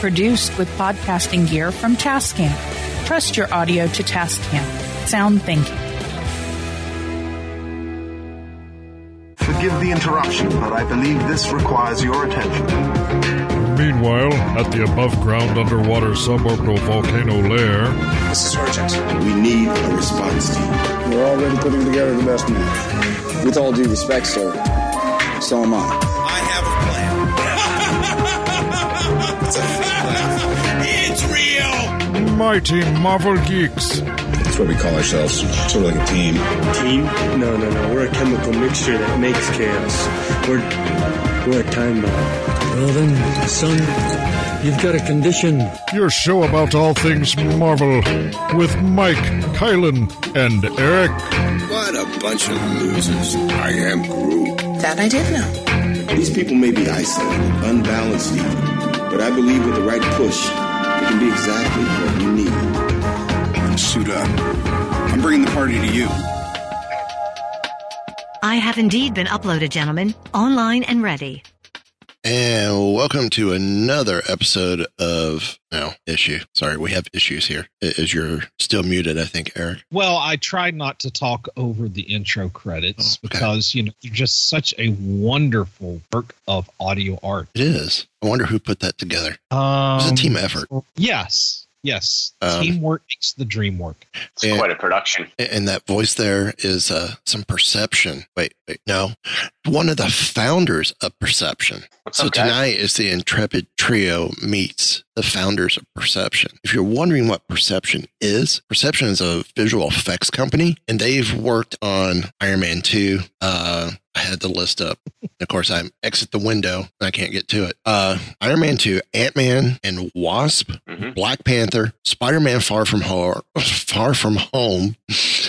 Produced with podcasting gear from Tascam. Trust your audio to Tascam. Sound thinking. Forgive the interruption, but I believe this requires your attention. Meanwhile, at the above ground underwater suborbital volcano lair, This is urgent. We need a response team. We're already putting together the best man. With all due respect, sir, so am I. I mighty Marvel Geeks. That's what we call ourselves, sort of like a team. Team? No, no, no. We're a chemical mixture that makes chaos. We're we're a time bomb. Well then, son, you've got a condition. Your show about all things Marvel with Mike, Kylan, and Eric. What a bunch of losers. I am Groot. That I did know. These people may be isolated, unbalanced even, but I believe with the right push, they can be exactly what we need. Suit up. I'm bringing the party to you. I have indeed been uploaded, gentlemen, online and ready. And welcome to another episode of no issue. Sorry, we have issues here. As you're still muted, I think, Eric. Well, I try not to talk over the intro credits Oh, okay. because you know they're just such a wonderful work of audio art. It is. I wonder who put that together. Um, It's a team effort. Yes, yes. Um, Teamwork makes the dream work. It's quite a production. And that voice there is uh, some perception. Wait, wait, no. One of the founders of Perception. What's so up, tonight is the Intrepid Trio meets the founders of Perception. If you're wondering what Perception is, Perception is a visual effects company, and they've worked on Iron Man 2. Uh, I had the list up. of course, I exit the window and I can't get to it. Uh, Iron Man 2, Ant Man and Wasp, Mm-hmm. Black Panther, Spider Man Far From Home, Far From Home.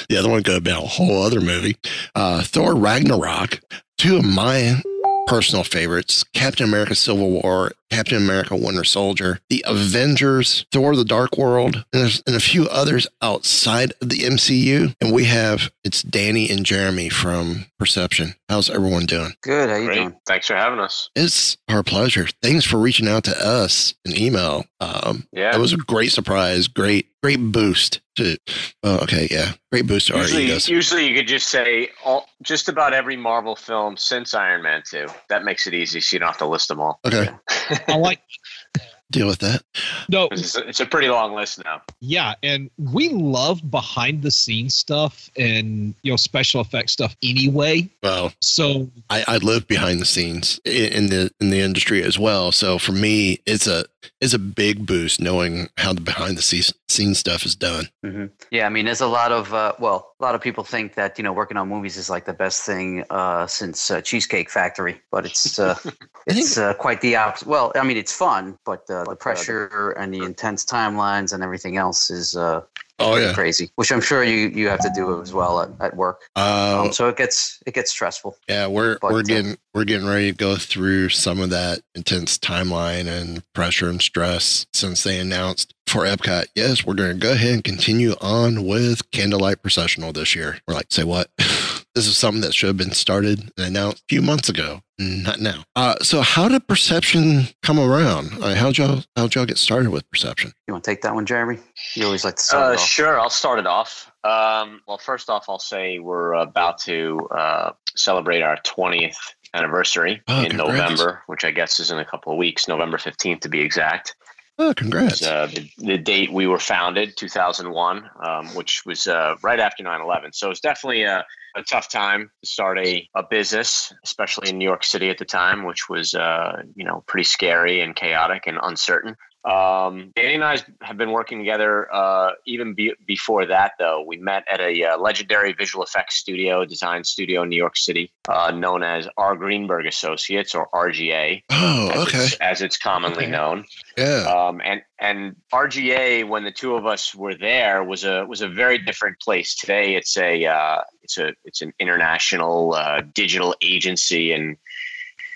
The other one could have been a whole other movie. Uh, Thor Ragnarok, two of my personal favorites Captain America Civil War, Captain America Winter Soldier, The Avengers, Thor the Dark World, and, and a few others outside of the MCU. And we have it's Danny and Jeremy from Perception. How's everyone doing? Good. How you doing? Thanks for having us. It's our pleasure. Thanks for reaching out to us in email. Um, Yeah. That was a great surprise. Great, great boost to, oh, okay. Yeah. Great boost to our Usually, egos. usually you could just say all, just about every Marvel film since Iron Man 2. That makes it easy so you don't have to list them all. Okay. I like Deal with that. no, It's a, it's a pretty long list now. yeah, and we love behind the scenes stuff and you know special effects stuff anyway. Well, So I, I live behind the scenes in the in the industry as well. So for me, it's a it's a big boost knowing how the behind the scenes scene stuff is done. hmm Yeah, I mean, there's a lot of uh, well, a lot of people think that you know working on movies is like the best thing uh, since uh, Cheesecake Factory, but it's uh, it's uh, quite the opposite. Well, I mean, it's fun, but uh, the pressure and the intense timelines and everything else is uh, Oh yeah. crazy. Which I'm sure you you have to do as well at, at work. Uh, Um, so it gets it gets stressful. Yeah, we're But, we're uh, getting we're getting ready to go through some of that intense timeline and pressure and stress since they announced for Epcot. Yes, we're going to go ahead and continue on with Candlelight Processional this year. We're like, say what? this is something that should have been started and announced a few months ago, not now. Uh, so, how did Perception come around? Uh, how'd y'all how'd y'all get started with Perception? You want to take that one, Jeremy? You always like to start Uh, it off. sure, I'll start it off. Um, well, first off, I'll say we're about to uh, celebrate our 20th anniversary Oh, in congrats. November, which I guess is in a couple of weeks, November 15th to be exact. Oh, congrats! It's, uh, the, the date we were founded, 2001, um, which was uh, right after 9 11. So it's definitely a, a tough time to start a, a business, especially in New York City at the time, which was, uh, you know, pretty scary and chaotic and uncertain. Um, Danny and I have been working together uh, even be- before that, though. We met at a uh, legendary visual effects studio, design studio in New York City, uh, known as R. Greenberg Associates or RGA. Oh, as okay. It's, as it's commonly Okay. known. Yeah. Um, and and RGA, when the two of us were there, was a was a very different place. Today, it's a uh, it's a it's an international uh, digital agency in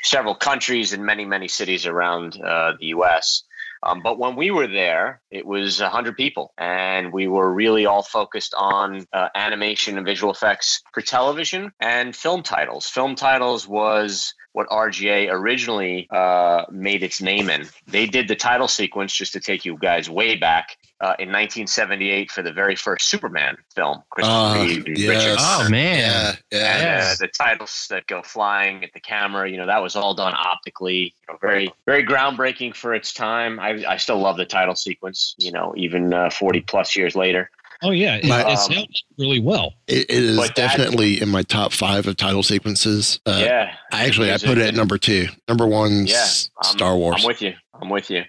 several countries and many many cities around uh, the U.S. Um, but when we were there, it was 100 people, and we were really all focused on uh, animation and visual effects for television and film titles. Film titles was what RGA originally uh, made its name in. They did the title sequence, just to take you guys way back, uh, in 1978 for the very first Superman film. Christopher Reeve and yes. Richard Oh, man. Yeah, yeah. And, uh, the titles that go flying at the camera, you know, that was all done optically. You know, very, very groundbreaking for its time. I, I still love the title sequence. You know, even uh, 40 plus years later. Oh yeah, it, My- it Um, sounds really well. It, it is But that- definitely in my top five of title sequences. Uh, yeah. I actually I put a- it at number two. Number one, Yeah, Star Wars. I'm with you. I'm with you.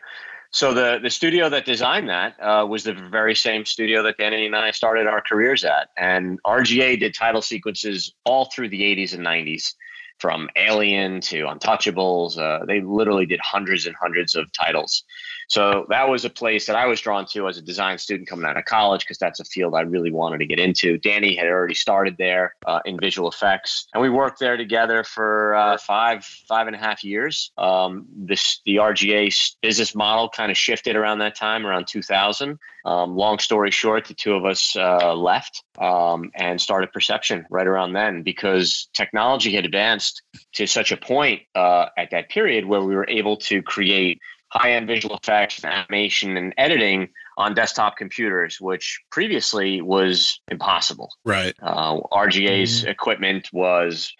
So the the studio that designed that uh, was the very same studio that Danny and I started our careers at, and RGA did title sequences all through the 80s and 90s, from Alien to Untouchables. Uh, they literally did hundreds and hundreds of titles. So that was a place that I was drawn to as a design student coming out of college because that's a field I really wanted to get into. Danny had already started there uh, in visual effects, and we worked there together for uh, five five and a half years. Um, this the RGA business model kind of shifted around that time, around 2000. Um, long story short, the two of us uh, left um, and started Perception right around then because technology had advanced to such a point uh, at that period where we were able to create high-end visual effects and animation and editing on desktop computers, which previously was impossible. Right. Uh, RGA's equipment was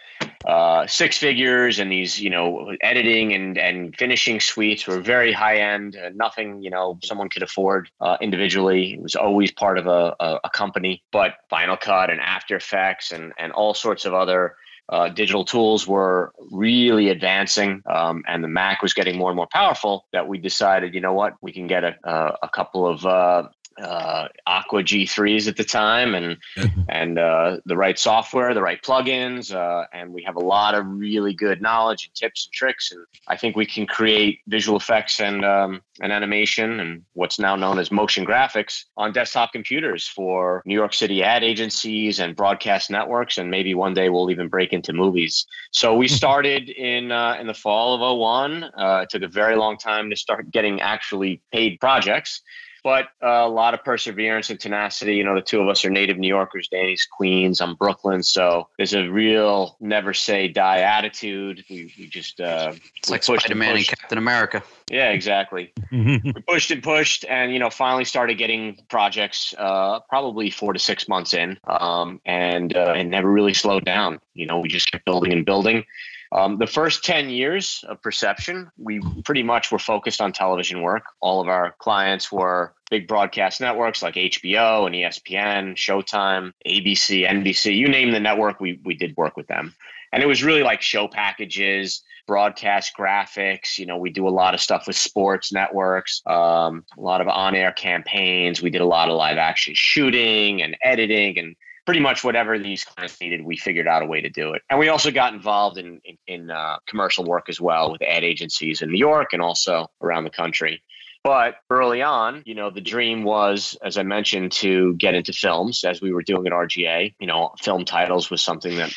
uh, six figures, and these, you know, editing and and finishing suites were very high end. Uh, nothing, you know, someone could afford uh, individually. It was always part of a, a, a company. But Final Cut and After Effects and and all sorts of other uh, digital tools were really advancing, um, and the Mac was getting more and more powerful. That we decided, you know what, we can get a a, a couple of uh, uh, Aqua G3s at the time, and and uh, the right software, the right plugins, uh, and we have a lot of really good knowledge and tips and tricks. And I think we can create visual effects and um, and animation and what's now known as motion graphics on desktop computers for New York City ad agencies and broadcast networks, and maybe one day we'll even break into movies. So we started in uh, in the fall of 01. Uh, it took a very long time to start getting actually paid projects but uh, a lot of perseverance and tenacity. You know, the two of us are native New Yorkers. Danny's Queens, I'm Brooklyn, so there's a real never say die attitude. We, we just uh, It's we like pushed Spider Man and pushed. Captain America. Yeah, exactly. we pushed and pushed, and you know, finally started getting projects. Uh, probably four to six months in, um, and uh, and never really slowed down. You know, we just kept building and building. Um, the first 10 years of Perception, we pretty much were focused on television work. All of our clients were big broadcast networks like HBO and ESPN, Showtime, ABC, NBC, you name the network, we, we did work with them. And it was really like show packages, broadcast graphics. You know, we do a lot of stuff with sports networks, um, a lot of on air campaigns. We did a lot of live action shooting and editing and pretty much whatever these clients needed, we figured out a way to do it. And we also got involved in in, in uh, commercial work as well with ad agencies in New York and also around the country. But early on, you know, the dream was, as I mentioned, to get into films as we were doing at RGA. You know, film titles was something that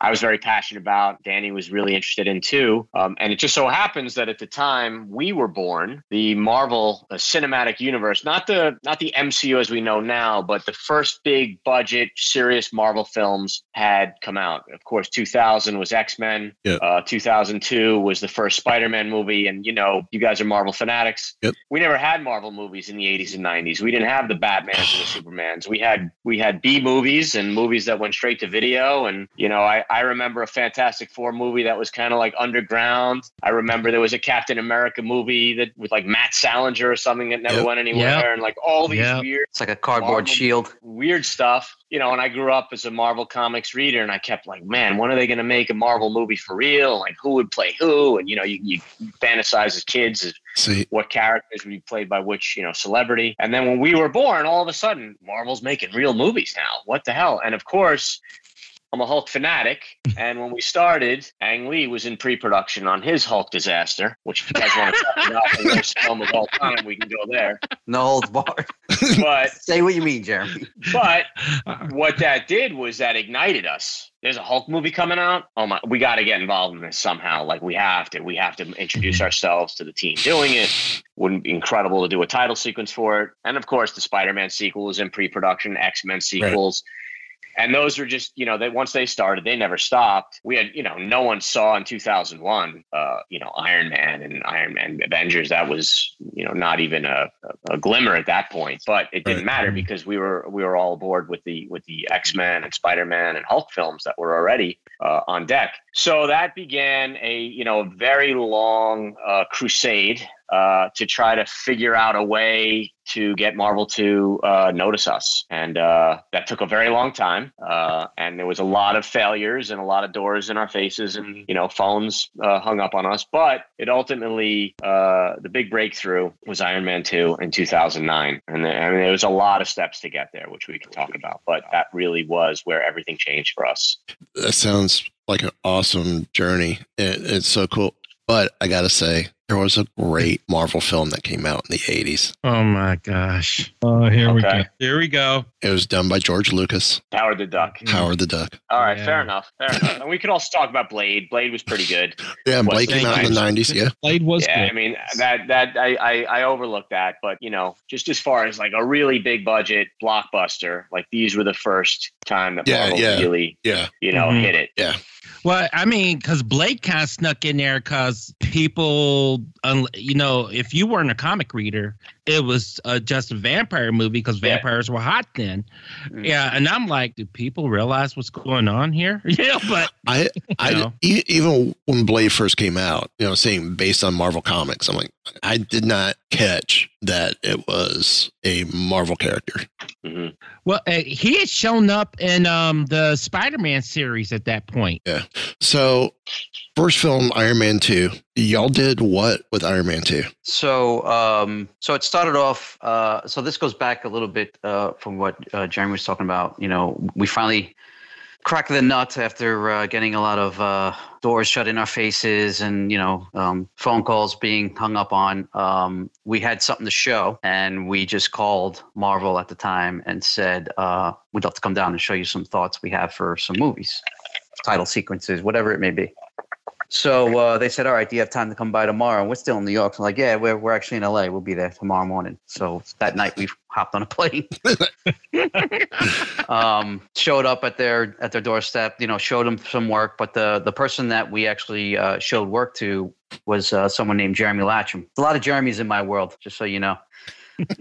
I was very passionate about. Danny was really interested in too. Um, and it just so happens that at the time we were born, the Marvel uh, Cinematic Universe, not the not the MCU as we know now, but the first big budget serious Marvel films had come out. Of course, 2000 was X Men. Yeah. Uh, 2002 was the first Spider Man movie, and you know, you guys are Marvel fanatics. Yep. We never had Marvel movies in the 80s and 90s. We didn't have the Batmans and the Supermans. We had we had B movies and movies that went straight to video. And you know, I I remember a Fantastic Four movie that was kind of like underground. I remember there was a Captain America movie that with like Matt Salinger or something that never Yep. went anywhere, Yep. and like all these Yep. weird. It's like a cardboard Marvel shield. Weird stuff, you know. And I grew up as a Marvel comics reader, and I kept like, man, when are they going to make a Marvel movie for real? Like, who would play who? And you know, you, you fantasize as kids as See, what characters would be played by which you know celebrity. And then when we were born, all of a sudden, Marvel's making real movies now. What the hell? And of course. I'm a Hulk fanatic, and when we started, Ang Lee was in pre-production on his Hulk disaster. Which, if you guys want to talk about the worst film of all time, we can go there. No holds barred. But Say what you mean, Jeremy. but what that did was that ignited us. There's a Hulk movie coming out. Oh my, we got to get involved in this somehow. Like we have to. We have to introduce mm-hmm. ourselves to the team doing it. Wouldn't be incredible to do a title sequence for it. And of course, the Spider-Man sequel was in pre-production. X-Men sequels. And those were just, you know, they once they started, they never stopped. We had, you know, no one saw in 2001, uh, you know, Iron Man and Iron Man Avengers. That was, you know, not even a, a glimmer at that point. But it didn't matter because we were we were all aboard with the with the X Men and Spider Man and Hulk films that were already uh, on deck. So that began a, you know, very long uh, crusade uh, to try to figure out a way to get Marvel to uh, notice us. And uh, that took a very long time. Uh, and there was a lot of failures and a lot of doors in our faces and, you know, phones uh, hung up on us. But it ultimately, uh, the big breakthrough was Iron Man 2 in 2009. And there, I mean, there was a lot of steps to get there, which we can talk about. But that really was where everything changed for us. that sounds like an awesome journey. It, it's so cool. But I got to say, there was a great Marvel film that came out in the 80s. Oh my gosh. Oh, here we go. Here we go. It was done by George Lucas, Howard the Duck. Howard the Duck. All right, Yeah. fair enough. Fair enough. And we could also talk about Blade. Blade was pretty good. Yeah, Was Blade came out in the 90s. Yeah. Blade was yeah, good. I mean that that I, I I overlooked that, but you know, just as far as like a really big budget blockbuster, like these were the first time that Yeah, Marvel yeah. really, Yeah. you know, Mhm. hit it. Yeah. Well, I mean, because Blade kind of snuck in there because people, un- you know, if you weren't a comic reader, it was uh, just a vampire movie because Yeah. vampires were hot then. Mm. Yeah, and I'm like, do people realize what's going on here? Yeah, but I, I, know? e- even when Blade first came out, you know, saying based on Marvel comics, I'm like, I did not catch that it was a Marvel character. hmm well, uh, he had shown up in um, the Spider-Man series at that point. Yeah. So, first film, Iron Man 2. Y'all did what with Iron Man 2? So, um, so it started off. Uh, so this goes back a little bit uh, from what uh, Jeremy was talking about. You know, we finally cracked the nut after uh, getting a lot of uh, doors shut in our faces and you know um, phone calls being hung up on. Um, we had something to show, and we just called Marvel at the time and said, uh, "We'd love to come down and show you some thoughts we have for some movies, title sequences, whatever it may be." So uh, they said, "All right, do you have time to come by tomorrow?" And we're still in New York. So I'm like, "Yeah, we're we're actually in LA. We'll be there tomorrow morning." So that night we hopped on a plane, um, showed up at their at their doorstep. You know, showed them some work. But the the person that we actually uh, showed work to was uh, someone named Jeremy Latcham. A lot of Jeremys in my world, just so you know.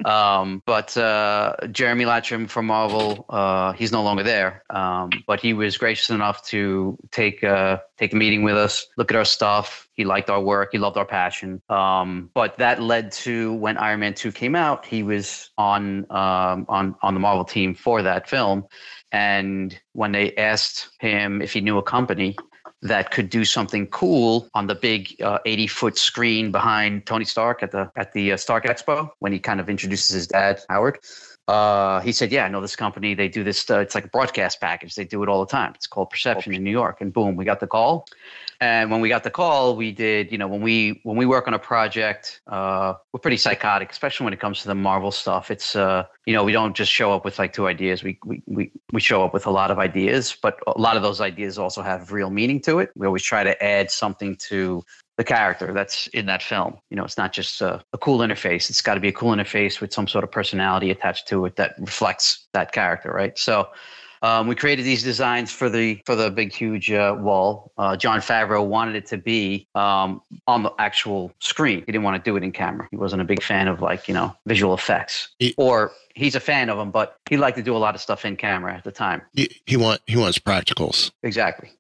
Um, but uh, Jeremy Latcham from Marvel, uh, he's no longer there. Um, but he was gracious enough to take uh, take a meeting with us, look at our stuff. He liked our work. He loved our passion. Um, but that led to when Iron Man Two came out, he was on um, on on the Marvel team for that film. And when they asked him if he knew a company that could do something cool on the big uh, 80 foot screen behind Tony Stark at the at the uh, Stark Expo when he kind of introduces his dad Howard. Uh, he said, "Yeah, I know this company. They do this. Uh, it's like a broadcast package. They do it all the time. It's called Perception in New York." And boom, we got the call. And when we got the call, we did. You know, when we when we work on a project, uh, we're pretty psychotic, especially when it comes to the Marvel stuff. It's uh, you know, we don't just show up with like two ideas. We we we we show up with a lot of ideas, but a lot of those ideas also have real meaning to it. We always try to add something to the character that's in that film. You know, it's not just a, a cool interface. It's got to be a cool interface with some sort of personality attached to it that reflects that character, right? So Um, we created these designs for the for the big huge uh, wall. Uh, Jon Favreau wanted it to be um, on the actual screen. He didn't want to do it in camera. He wasn't a big fan of like you know visual effects. or he's a fan of them, but he liked to do a lot of stuff in camera at the time. He, he want he wants practicals. Exactly.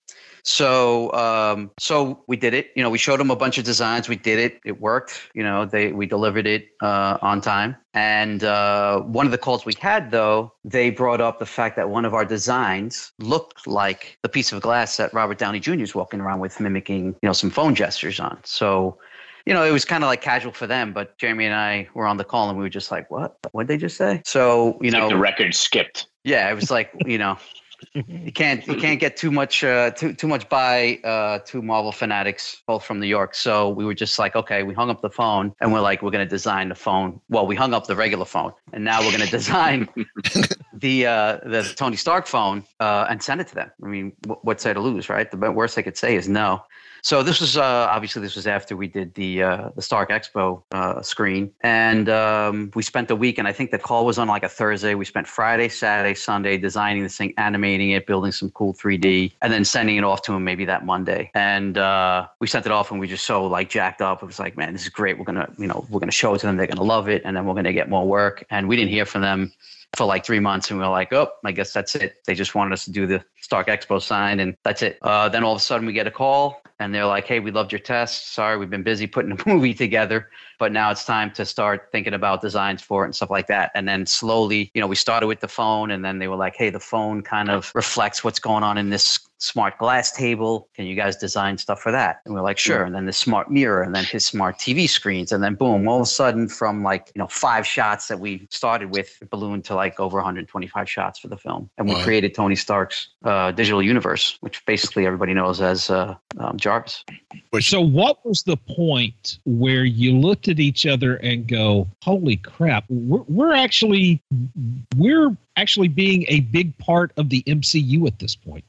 So um, so we did it. You know, we showed them a bunch of designs. We did it. It worked. You know, they we delivered it uh, on time. And uh, one of the calls we had, though, they brought up the fact that one of our designs looked like the piece of glass that Robert Downey Jr. is walking around with, mimicking you know some phone gestures on. So you know, it was kind of like casual for them, but Jeremy and I were on the call and we were just like, what? What did they just say? So, you know, like the record skipped. yeah, it was like, you know, you can't you can't get too much uh, too too much by uh, two Marvel fanatics, both from New York. So we were just like, okay, we hung up the phone and we're like, we're gonna design the phone. Well, we hung up the regular phone, and now we're gonna design the uh, the Tony Stark phone uh, and send it to them. I mean, wh- what's there to lose, right? The worst they could say is no. So this was uh, obviously this was after we did the uh, the Stark Expo uh, screen, and um, we spent the week. And I think the call was on like a Thursday. We spent Friday, Saturday, Sunday designing this thing, animating it, building some cool 3D, and then sending it off to him maybe that Monday. And uh, we sent it off, and we just so like jacked up. It was like, man, this is great. We're gonna you know we're gonna show it to them. They're gonna love it, and then we're gonna get more work. And we didn't hear from them for like three months, and we were like, oh, I guess that's it. They just wanted us to do the Stark Expo sign, and that's it. Uh, then all of a sudden, we get a call, and they're like, hey, we loved your test. Sorry, we've been busy putting a movie together, but now it's time to start thinking about designs for it and stuff like that. And then slowly, you know, we started with the phone, and then they were like, hey, the phone kind of reflects what's going on in this smart glass table. Can you guys design stuff for that? And we're like, sure. And then the smart mirror, and then his smart TV screens, and then boom, all of a sudden, from like you know five shots that we started with, it ballooned to like over 125 shots for the film, and we Wow. created Tony Stark's uh, digital universe, which basically everybody knows as uh, um, Jarvis. so what was the point where you looked at each other and go holy crap we're, we're actually we're actually being a big part of the mcu at this point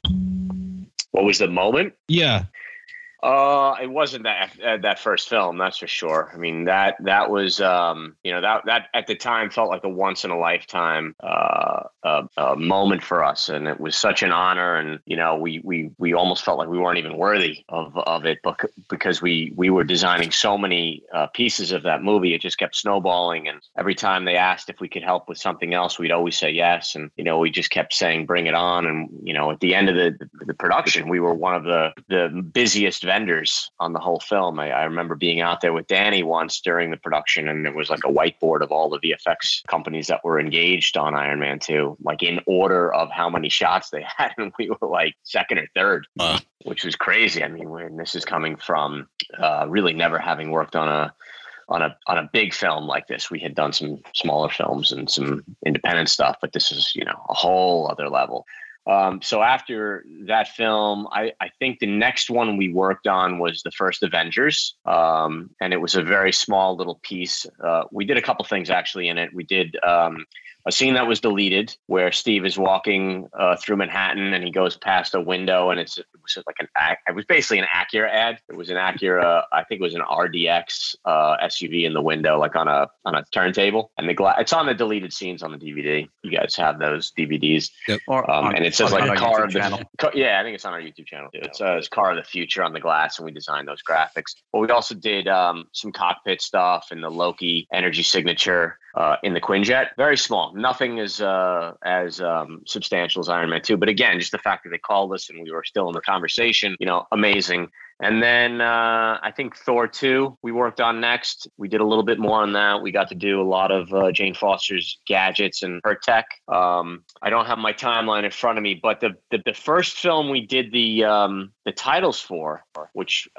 What was the moment? yeah Uh, it wasn't that uh, that first film, that's for sure. I mean that that was um, you know that that at the time felt like a once in a lifetime uh, uh, uh, moment for us, and it was such an honor. And you know we we we almost felt like we weren't even worthy of of it, but because we we were designing so many uh, pieces of that movie, it just kept snowballing. And every time they asked if we could help with something else, we'd always say yes. And you know we just kept saying bring it on. And you know at the end of the the production, we were one of the the busiest vendors on the whole film. I, I remember being out there with Danny once during the production, and it was like a whiteboard of all the VFX companies that were engaged on Iron Man 2, like in order of how many shots they had. And we were like second or third, which was crazy. I mean, when this is coming from uh, really never having worked on a on a on a big film like this. We had done some smaller films and some independent stuff, but this is you know a whole other level. Um, so after that film, I, I think the next one we worked on was the first Avengers, um, and it was a very small little piece. Uh, we did a couple things actually in it. We did um, a scene that was deleted where Steve is walking uh, through Manhattan and he goes past a window and it's it was like an it was basically an Acura ad. It was an Acura, I think it was an RDX uh, SUV in the window, like on a on a turntable. And the glass it's on the deleted scenes on the DVD. You guys have those DVDs. Or Um, on- and it says like our car YouTube of the channel. ca- yeah, I think it's on our YouTube channel. too. It says car of the future on the glass, and we designed those graphics. But we also did um, some cockpit stuff and the Loki energy signature uh, in the Quinjet. Very small, nothing as uh, as um, substantial as Iron Man two. But again, just the fact that they called us and we were still in the conversation, you know, amazing. And then uh, I think Thor 2 we worked on next. We did a little bit more on that. We got to do a lot of uh, Jane Foster's gadgets and her tech. Um, I don't have my timeline in front of me, but the the, the first film we did the um, the titles for, which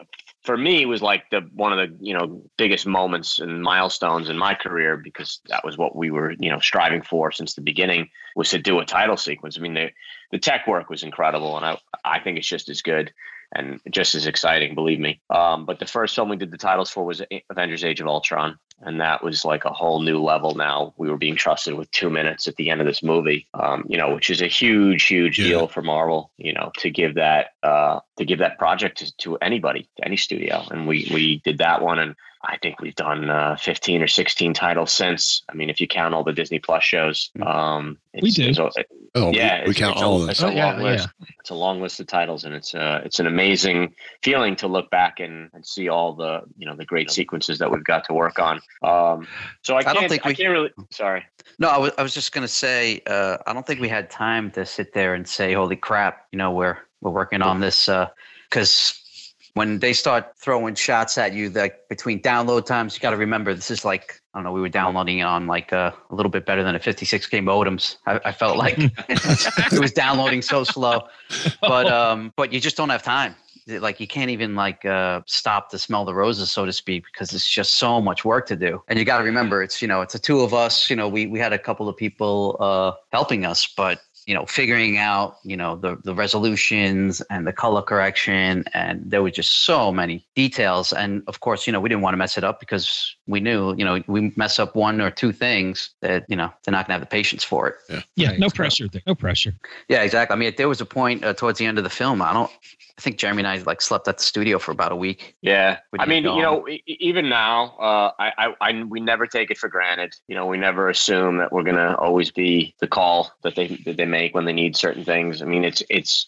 for me it was like the one of the you know biggest moments and milestones in my career because that was what we were you know striving for since the beginning was to do a title sequence. I mean the the tech work was incredible, and I I think it's just as good and just as exciting, believe me. Um, but the first film we did the titles for was Avengers: Age of Ultron, and that was like a whole new level. Now we were being trusted with two minutes at the end of this movie, um, you know, which is a huge, huge deal for Marvel. You know, to give that uh, to give that project to, to anybody, to any studio, and we we did that one, and I think we've done uh, 15 or 16 titles since. I mean, if you count all the Disney Plus shows, um, We it's, do. it's- Oh, yeah, we it's, count all a, of It's them. a Oh, yeah, long list. It's a long list of titles, and it's uh, it's an amazing feeling to look back and, and see all the you know the great sequences that we've got to work on. Um, so I I can't. don't think I we- can't really. Sorry. No, I was, I was just going to say, uh, I don't think we had time to sit there and say, "Holy crap!" You know, we're we're working on this because when they start throwing shots at you, like between download times, you got to remember this is like I don't know. We were downloading it on like uh, a little bit better than a 56k modems. I, I felt like it was downloading so slow, but um, but you just don't have time. Like you can't even like uh, stop to smell the roses, so to speak, because it's just so much work to do. And you got to remember, it's you know, it's the two of us. You know, we we had a couple of people uh, helping us, but you know, figuring out, you know, the, the resolutions and the color correction. And there were just so many details. And of course, you know, we didn't want to mess it up because we knew, you know, we mess up one or two things that, you know, they're not going to have the patience for it. Yeah. Yeah, no pressure there. No pressure. Yeah, exactly. I mean, there was a point uh, towards the end of the film. I don't, I think Jeremy and I like slept at the studio for about a week. Yeah, I mean, you know, even now, uh, I, I, I, we never take it for granted. You know, we never assume that we're gonna always be the call that they that they make when they need certain things. I mean, it's it's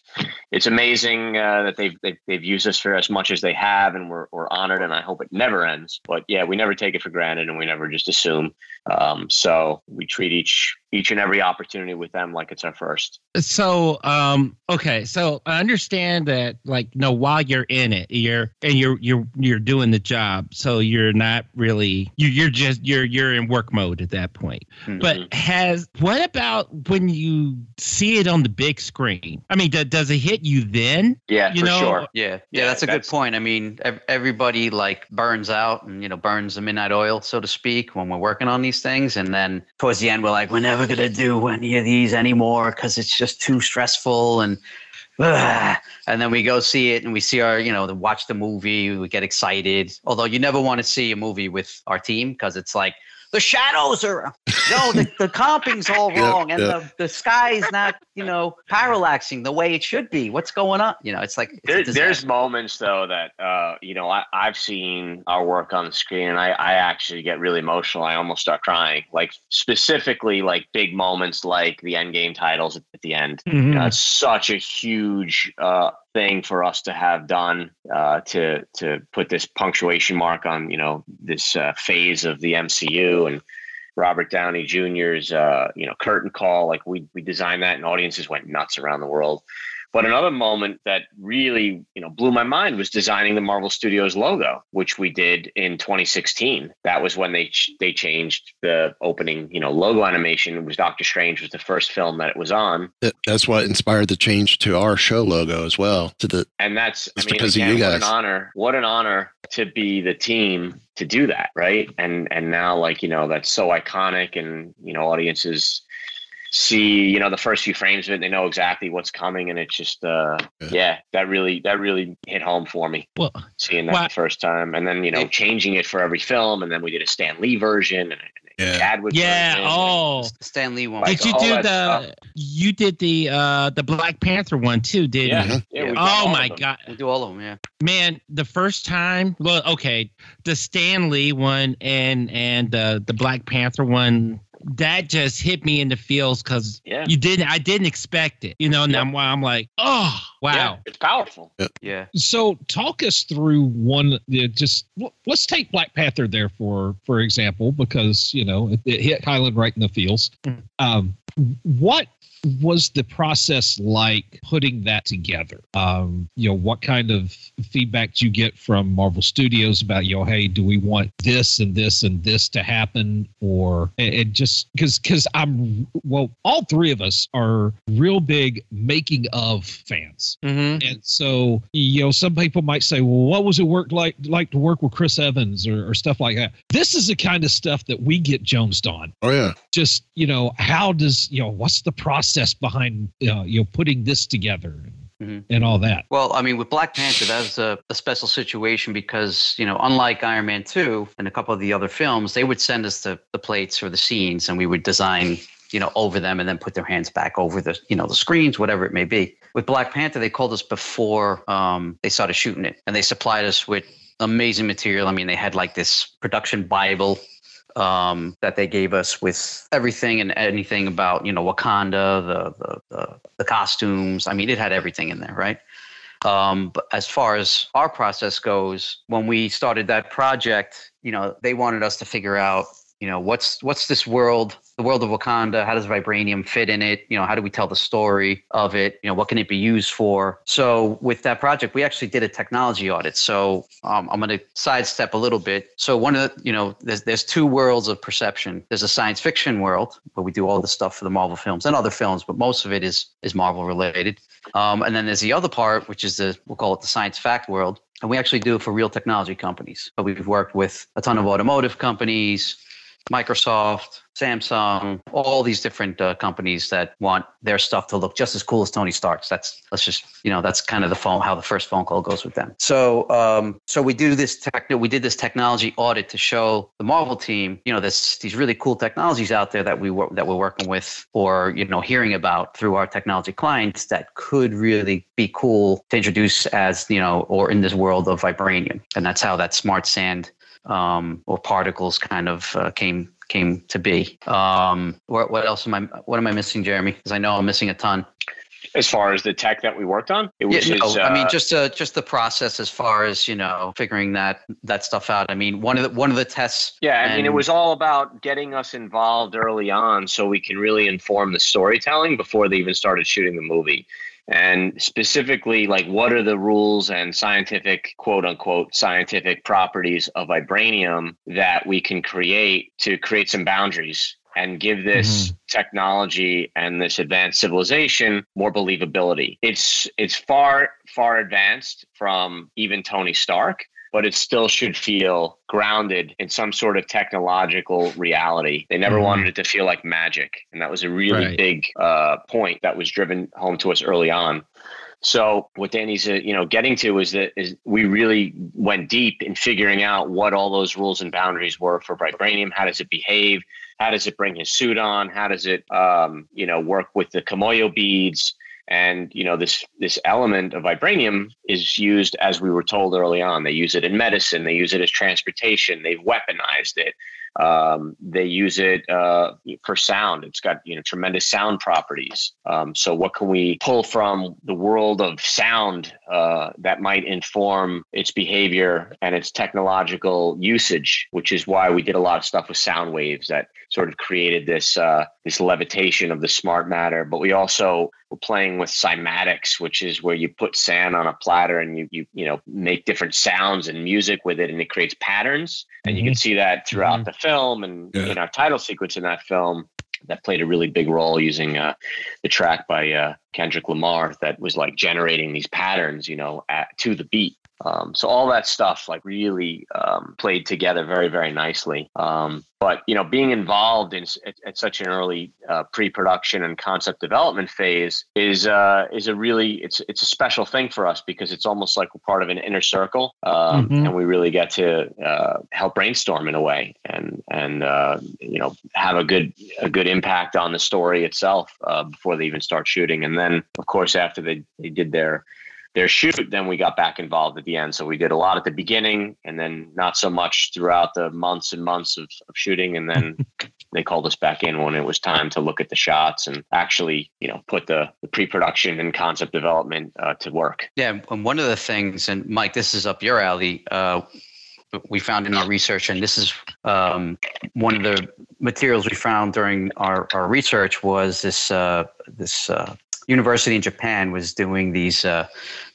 it's amazing uh, that they've, they've they've used us for as much as they have, and we're we're honored, and I hope it never ends. But yeah, we never take it for granted, and we never just assume. Um, so we treat each each and every opportunity with them like it's our first. So, um, okay, so I understand that, like, no, while you're in it, you're and you're you're you're doing the job, so you're not really you you're just you're you're in work mode at that point. But has what about when you see it on the big screen? I mean, do, does it hit you then? Yeah, you know, Yeah, yeah, that's a good point. I mean, ev- everybody like burns out and you know burns the midnight oil, so to speak, when we're working on these things, and then towards the end, we're like, we're never gonna do any of these anymore because it's just too stressful and. And then we go see it, and we see our, you know, watch the movie. We get excited. Although you never want to see a movie with our team because it's like the shadows are no, the, the comping's all Yeah, wrong, and yeah. the, the sky is not, you know, parallaxing the way it should be. What's going on? You know, it's like it's There, there's moments though that uh, you know I, I've seen our work on the screen, and I, I actually get really emotional. I almost start crying. Like specifically, like big moments, like the Endgame titles at the end. You know, it's such a huge uh, thing for us to have done uh, to to put this punctuation mark on you know this uh, phase of the MCU and. Robert Downey Jr.'s, uh, you know, curtain call. Like we we designed that, and audiences went nuts around the world. But another moment that really, you know, blew my mind was designing the Marvel Studios logo, which we did in 2016. That was when they ch- they changed the opening, you know, logo animation. It was Doctor Strange was the first film that it was on, That's what inspired the change to our show logo as well. To the and that's I mean, because of again, you what an honor, what an honor to be the team to do that, right? And and now, like you know, that's so iconic, and you know, audiences see you know the first few frames of it, they know exactly what's coming, and it's just uh yeah, that really that really hit home for me. Well, seeing that Well- the first time, and then you know changing it for every film, and then we did a Stan Lee version and a yeah. Chadwick yeah. version. Oh, Stan Lee one. Like, did you do the? stuff. You did the uh the Black Panther one too, didn't Yeah, you? yeah, we've Oh my god, We do all of them, yeah. man! The first time, well, okay, the Stan Lee one and and uh, the Black Panther one. That just hit me in the feels because Yeah. you didn't. I didn't expect it, you know. And I'm, I'm like, oh wow, Yeah, it's powerful. Yeah. So talk us through one. Yeah, just l- let's take Black Panther there for for example, because you know it, it hit Kylan right in the feels. Um, what was the process like putting that together? Um, you know, what kind of feedback do you get from Marvel Studios about, you know, hey, do we want this and this and this to happen, or it, it just because because I'm well, all three of us are real big making of fans. Mhm. And so, you know, some people might say, well, what was it work like like to work with Chris Evans or, or stuff like that? This is the kind of stuff that we get jonesed on. Oh yeah. Just, you know, how does, you know, what's the process behind, uh, you know, putting this together and, and all that? Well, I mean, with Black Panther, that was a, a special situation because, you know, unlike Iron Man 2 and a couple of the other films, they would send us the, the plates or the scenes and we would design, you know, over them and then put their hands back over the, you know, the screens, whatever it may be. With Black Panther, they called us before um, they started shooting it and they supplied us with amazing material. I mean, they had like this production Bible um, that they gave us with everything and anything about you know Wakanda, the the the, the costumes. I mean, it had everything in there, right? Um, but as far as our process goes, when we started that project, you know, they wanted us to figure out, you know, what's what's this world, the world of Wakanda? How does vibranium fit in it? You know, how do we tell the story of it? You know, what can it be used for? So with that project, we actually did a technology audit. So um, I'm going to sidestep a little bit. So one of the, you know, there's there's two worlds of perception. There's a science fiction world where we do all the stuff for the Marvel films and other films, but most of it is is Marvel related. Um, and then there's the other part, which is the we'll call it the science fact world, and we actually do it for real technology companies. But we've worked with a ton of automotive companies, Microsoft, Samsung, all these different uh, companies that want their stuff to look just as cool as Tony Stark's. That's let's just you know that's kind of the phone how the first phone call goes with them. So um, so we do this tech we did this technology audit to show the Marvel team you know there's these really cool technologies out there that we were that we're working with or you know hearing about through our technology clients that could really be cool to introduce as you know or in this world of vibranium and that's how that smart sand um, or particles kind of uh, came came to be. Um, what, what else am I? What am I missing, Jeremy? Because I know I'm missing a ton. As far as the tech that we worked on, it was Yeah, no, just, I mean uh, just uh, just the process as far as you know figuring that that stuff out. I mean one of the one of the tests. Yeah, I mean, it was all about getting us involved early on so we can really inform the storytelling before they even started shooting the movie. And specifically, like, what are the rules and scientific, quote unquote, scientific properties of vibranium that we can create to create some boundaries and give this mm-hmm. technology and this advanced civilization more believability. It's it's far far advanced from even Tony Stark, but it still should feel grounded in some sort of technological reality. They never Mhm. wanted it to feel like magic, and that was a really Right. big uh, point that was driven home to us early on. So what Danny's uh, you know getting to is that is we really went deep in figuring out what all those rules and boundaries were for vibranium. How does it behave? How does it bring his suit on? How does it um, you know work with the Kimoyo beads? And you know this this element of vibranium is used as we were told early on. They use it in medicine. They use it as transportation. They've weaponized it. Um, they use it uh, for sound. It's got you know tremendous sound properties. Um, so what can we pull from the world of sound uh, that might inform its behavior and its technological usage? Which is why we did a lot of stuff with sound waves that sort of created this uh, this levitation of the smart matter. But we also were playing with cymatics, which is where you put sand on a platter and you you you know make different sounds and music with it, and it creates patterns. And you can see that throughout the film and in our title sequence in that film. That played a really big role using uh, the track by uh, Kendrick Lamar that was like generating these patterns, you know, at, to the beat. Um, so all that stuff like really um, played together very, very nicely. Um, but you know, being involved in at, at such an early uh, pre-production and concept development phase is uh, is a really it's it's a special thing for us because it's almost like we're part of an inner circle, um, Mhm. and we really get to uh, help brainstorm in a way and and uh, you know have a good a good impact on the story itself uh, before they even start shooting. And then, of course, after they they did their their shoot, then we got back involved at the end. So we did a lot at the beginning and then not so much throughout the months and months of, of shooting. And then they called us back in when it was time to look at the shots and actually, you know, put the, the pre-production and concept development uh, to work. Yeah, and one of the things, and Mike, this is up your alley. Uh, we found in our research, and this is um, one of the materials we found during our, our research was this uh, this uh, university in Japan was doing these uh,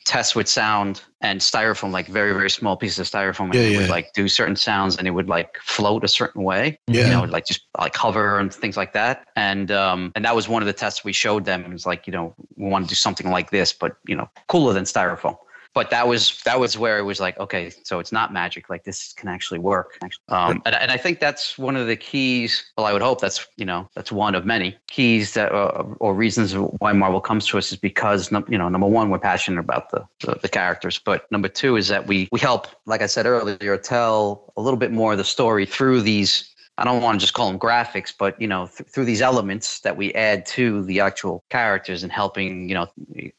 tests with sound and styrofoam, like very very small pieces of styrofoam, and Yeah, it would like do certain sounds, and it would like float a certain way. Yeah. you know, like just like hover and things like that. And um, and that was one of the tests we showed them. It was like you know we want to do something like this, but you know cooler than styrofoam but that was that was where it was like okay so it's not magic like this can actually work. Um, and, and i think that's one of the keys well i would hope that's you know that's one of many keys that uh, or reasons why marvel comes to us is because you know number one we're passionate about the, the the characters but number two is that we we help like i said earlier tell a little bit more of the story through these I don't want to just call them graphics, but you know, th- through these elements that we add to the actual characters and helping, you know,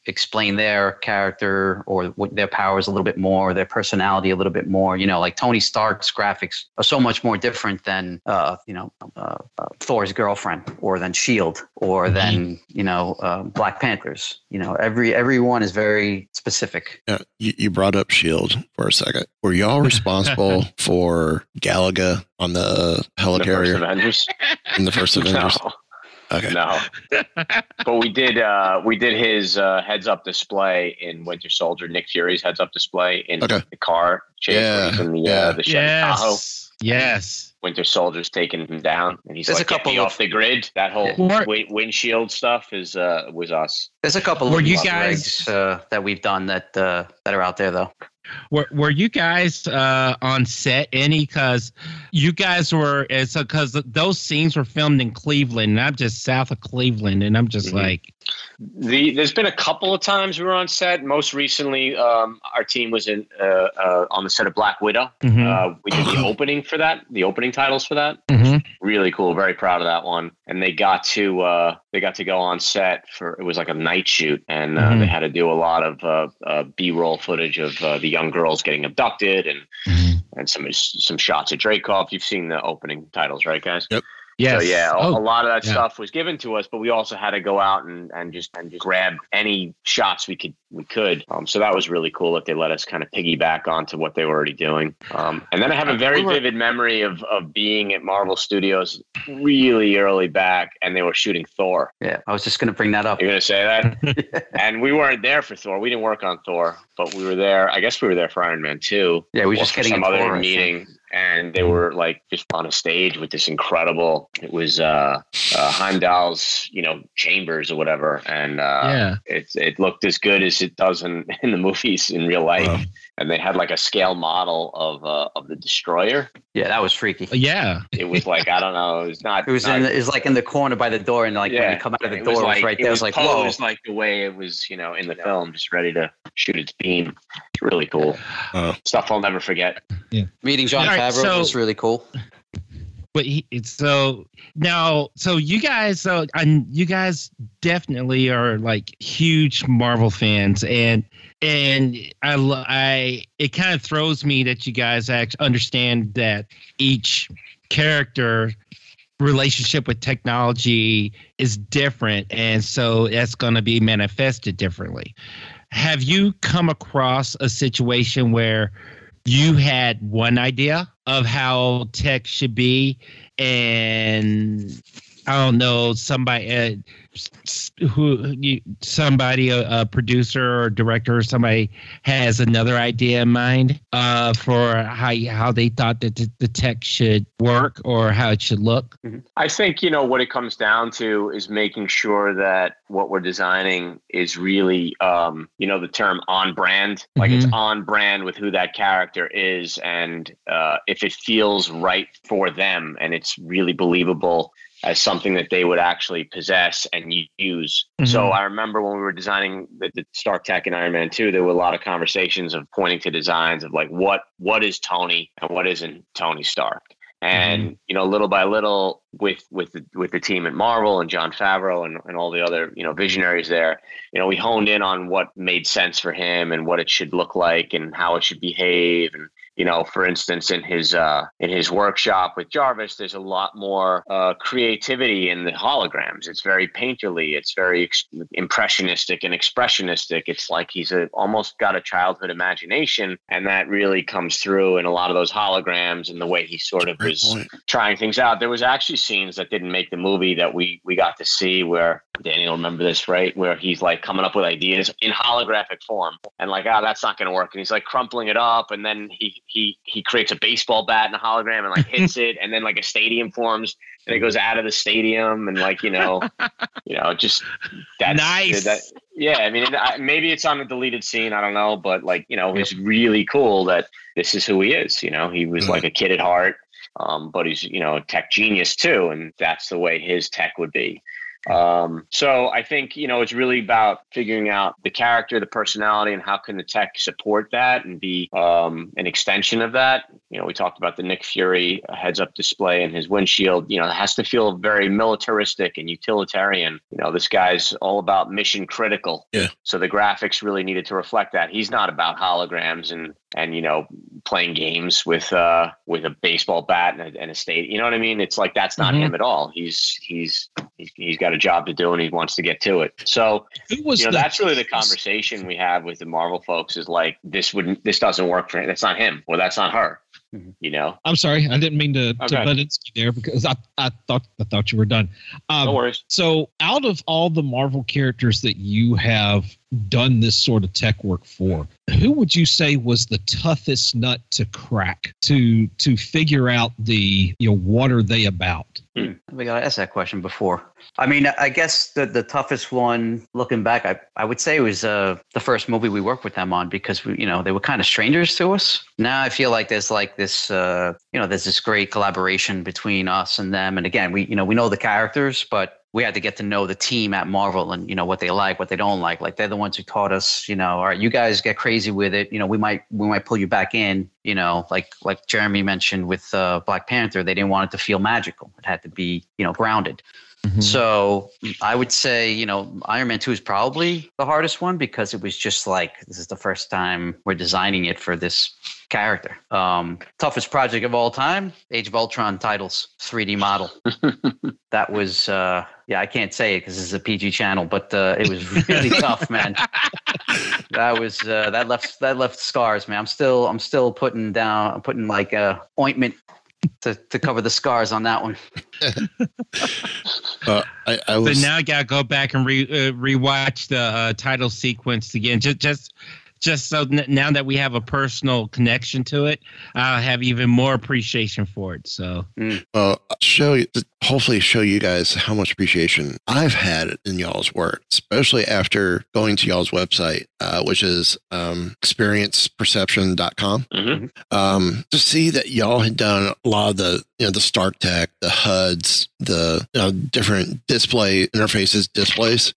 explain their character or what their powers a little bit more, their personality a little bit more. You know, like Tony Stark's graphics are so much more different than, uh, you know, uh, uh, Thor's girlfriend or than Shield or than you know uh, Black Panthers. You know, every everyone is very specific. Yeah, you, you brought up Shield for a second. Were y'all responsible for Galaga on the helicarrier Avengers? in the first Avengers? No. Okay. No, but we did. Uh, we did his uh, heads up display in Winter Soldier. Nick Fury's heads up display in Okay. the car chase Yeah, in the yeah. uh, the Chevy Tahoe. Yes. Yes. Winter Soldier's taking him down, and he's There's like, a couple "Get me of- off the grid." That whole Yeah. wi- windshield stuff is uh, was us. There's a couple Were of you guys- eggs, uh, that we've done that uh, that are out there though. Were, were you guys uh, on set any? Because you guys were, so because those scenes were filmed in Cleveland, and I'm just south of Cleveland, and I'm just Mhm. like, The there's been a couple of times we were on set. Most recently, um, our team was in uh, uh, on the set of Black Widow. Mhm. Uh, we did the opening for that, the opening titles for that. mhm. Really cool. Very proud of that one. And they got to uh, they got to go on set for it was like a night shoot, and uh, Mhm. they had to do a lot of uh, uh, B-roll footage of uh, the young girls getting abducted and Mhm. and some some shots of Dreykov. You've seen the opening titles, right, guys? Yep. Yes, So yeah, a, Oh, a lot of that yeah. stuff was given to us, but we also had to go out and, and just and just grab any shots we could we could. Um, so that was really cool that they let us kind of piggyback onto what they were already doing. Um, and then I have a very vivid memory of of being at Marvel Studios really early back, and they were shooting Thor. Yeah, I was just going to bring that up. You're gonna say that? and we weren't there for Thor. We didn't work on Thor, but we were there. I guess we were there for Iron Man too. Yeah, we were just getting some other I meeting, and they were like just on a stage with this incredible. It was uh, uh, Heimdall's, you know, chambers or whatever, and uh, Yeah. it it looked as good as it does in, in the movies in real life. Wow. And they had like a scale model of uh, of the destroyer. Yeah, that was freaky. Yeah. It was like I don't know. It was not. It was not, in, it was like in the corner by the door, and like when you come out of the it door, was it was like, right there. It was like, whoa. posed like the way it was, you know, in the film, just ready to shoot its beam. It's really cool. Oh. Stuff I'll never forget. Meeting Jon All right, Favreau so- was really cool. But he, so now, so you guys, so and you guys definitely are like huge Marvel fans, and and I, I, it kind of throws me that you guys actually understand that each character relationship with technology is different, and so that's going to be manifested differently. Have you come across a situation where you had one idea of how tech should be and i don't know somebody uh, who you, somebody a, a producer or director or somebody has another idea in mind uh, for how how they thought that the, the tech should work or how it should look I think, you know, what it comes down to is making sure that what we're designing is really, um, you know, the term on brand. Like it's Mhm. on brand with who that character is. And uh, if it feels right for them and it's really believable as something that they would actually possess and use. So Mhm. I remember when we were designing the, the Stark Tech and Iron Man 2, there were a lot of conversations of pointing to designs of like what what is Tony and what isn't Tony Stark. And you know, little by little, with with the, with the team at Marvel and Jon Favreau and, and all the other you know visionaries there, you know, we honed in on what made sense for him and what it should look like and how it should behave. And you know, for instance, in his uh, in his workshop with Jarvis, there's a lot more uh, creativity in the holograms. It's very painterly. It's very ex- impressionistic and expressionistic. It's like he's a, almost got a childhood imagination, and that really comes through in a lot of those holograms and the way he sort of was trying things out. There was actually scenes that didn't make the movie that we we got to see where Daniel remember this right, where he's like coming up with ideas in holographic form, and like, oh, that's not going to work, and he's like crumpling it up, and then he he he creates a baseball bat in a hologram and like hits it, and then like a stadium forms, and it goes out of the stadium, and like you know, you know, just that's Nice. That, yeah, I mean, I, maybe it's on a deleted scene. I don't know, but like you know, it's really cool that this is who he is. You know, he was like a kid at heart, um, but he's you know a tech genius too, and that's the way his tech would be. Um, so I think you know it's really about figuring out the character, the personality, and how can the tech support that and be um, an extension of that. You know, we talked about the Nick Fury heads-up display and his windshield. You know, it has to feel very militaristic and utilitarian. You know, this guy's all about mission critical. Yeah. So the graphics really needed to reflect that. He's not about holograms and and you know playing games with uh with a baseball bat and a, and a state. You know what I mean? It's like that's not Mhm. him at all. He's he's he's, he's got a job to do and he wants to get to it. So Who was you know the- that's really the conversation we have with the Marvel folks is like this wouldn't this doesn't work for him. That's not him Well, that's not her. You know. I'm sorry, I didn't mean to, to Okay. Budinsky there because I, I thought I thought you were done. Um, No worries. So, out of all the Marvel characters that you have done this sort of tech work for, who would you say was the toughest nut to crack to to figure out the you know what are they about? We got to ask that question before. I mean, I guess the, the toughest one, looking back, I, I would say was uh, the first movie we worked with them on because we, you know, they were kind of strangers to us. Now I feel like there's like this, uh, you know, there's this great collaboration between us and them. And again, we, you know, we know the characters, but we had to get to know the team at Marvel and you know what they like, what they don't like. Like they're the ones who taught us, you know, all right, you guys get crazy with it. You know, we might we might pull you back in. You know, like like Jeremy mentioned with uh, Black Panther, they didn't want it to feel magical. It had to be you know grounded. So I would say, you know, Iron Man 2 is probably the hardest one because it was just like, this is the first time we're designing it for this character. Um, toughest project of all time, Age of Ultron titles, 3D model. that was, uh, yeah, I can't say it because this is a PG channel, but uh, it was really tough, man. That was uh, that left that left scars, man. I'm still I'm still putting down I'm putting like uh, ointment to, to cover the scars on that one. Uh, I, I But now I gotta go back and re uh, rewatch the uh, title sequence again. Just just just so n- now that we have a personal connection to it, I'll have even more appreciation for it. So well show you hopefully show you guys how much appreciation I've had in y'all's work, especially after going to y'all's website, uh, which is um, experienceperception.com. Um, to see that y'all had done a lot of the you know the Stark Tech, the HUDs, the you know, different display interfaces, displays.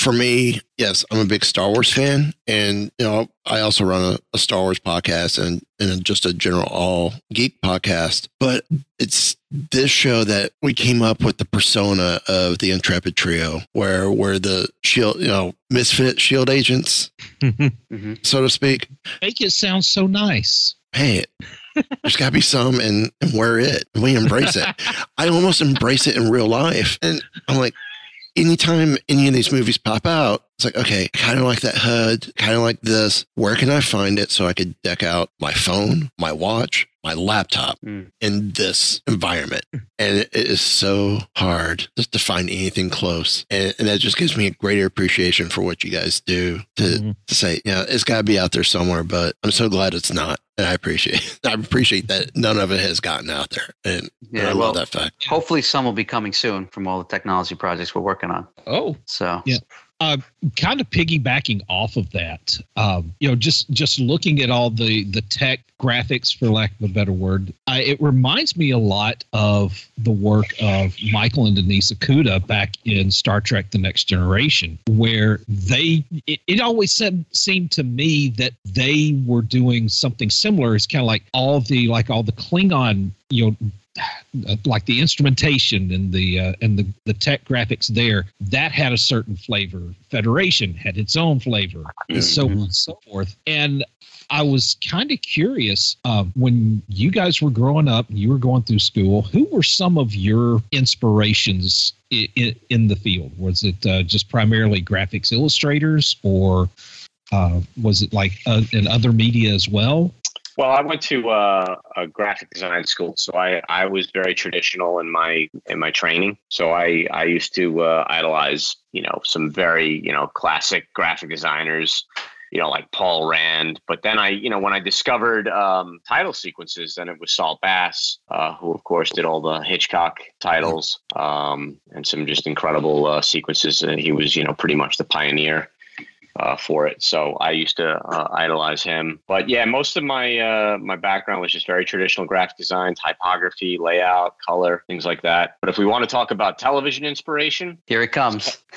For me, yes, I'm a big Star Wars fan, and you know I also run a, a Star Wars podcast and and just a general all geek podcast. But it's this show that we came up with the persona of the Intrepid Trio, where where the shield, you know, misfit shield agents, mm-hmm. so to speak. Make it sound so nice. Hey, there's got to be some, and, and wear it. We embrace it. I almost embrace it in real life, and I'm like, anytime any of these movies pop out, it's like, okay, kind of like that HUD, kind of like this. Where can I find it so I could deck out my phone, my watch, my laptop mm. in this environment? Mm. And it is so hard just to find anything close. And, and that just gives me a greater appreciation for what you guys do to, mm-hmm. to say, you know, it's got to be out there somewhere, but I'm so glad it's not. And I appreciate, I appreciate that none of it has gotten out there. And Yeah, I well, love that fact. hopefully some will be coming soon from all the technology projects we're working on. Oh, So yeah. Uh, kind of piggybacking off of that, um, you know, just just looking at all the the tech graphics, for lack of a better word, I, it reminds me a lot of the work of Michael and Denise Okuda back in Star Trek: The Next Generation, where they it, it always seemed, seemed to me that they were doing something similar. It's kind of like all the like all the Klingon, you know, like the instrumentation and the uh, and the the tech graphics there that had a certain flavor. Federation had its own flavor and so on and so forth. And i was kind of curious uh, when you guys were growing up you were going through school who were some of your inspirations in, in, in the field? Was it uh, just primarily graphics illustrators or uh, was it like uh, in other media as well Well, I went to uh, a graphic design school, so I, I was very traditional in my in my training. So I I used to uh, idolize you know some very you know classic graphic designers, you know like Paul Rand. But then I you know when I discovered um, title sequences, then it was Saul Bass, uh, who of course did all the Hitchcock titles um, and some just incredible uh, sequences. And he was you know pretty much the pioneer uh, for it. So I used to uh, idolize him. But yeah, most of my uh, my background was just very traditional graphic design, typography, layout, color, things like that. But if we want to talk about television inspiration, here it comes.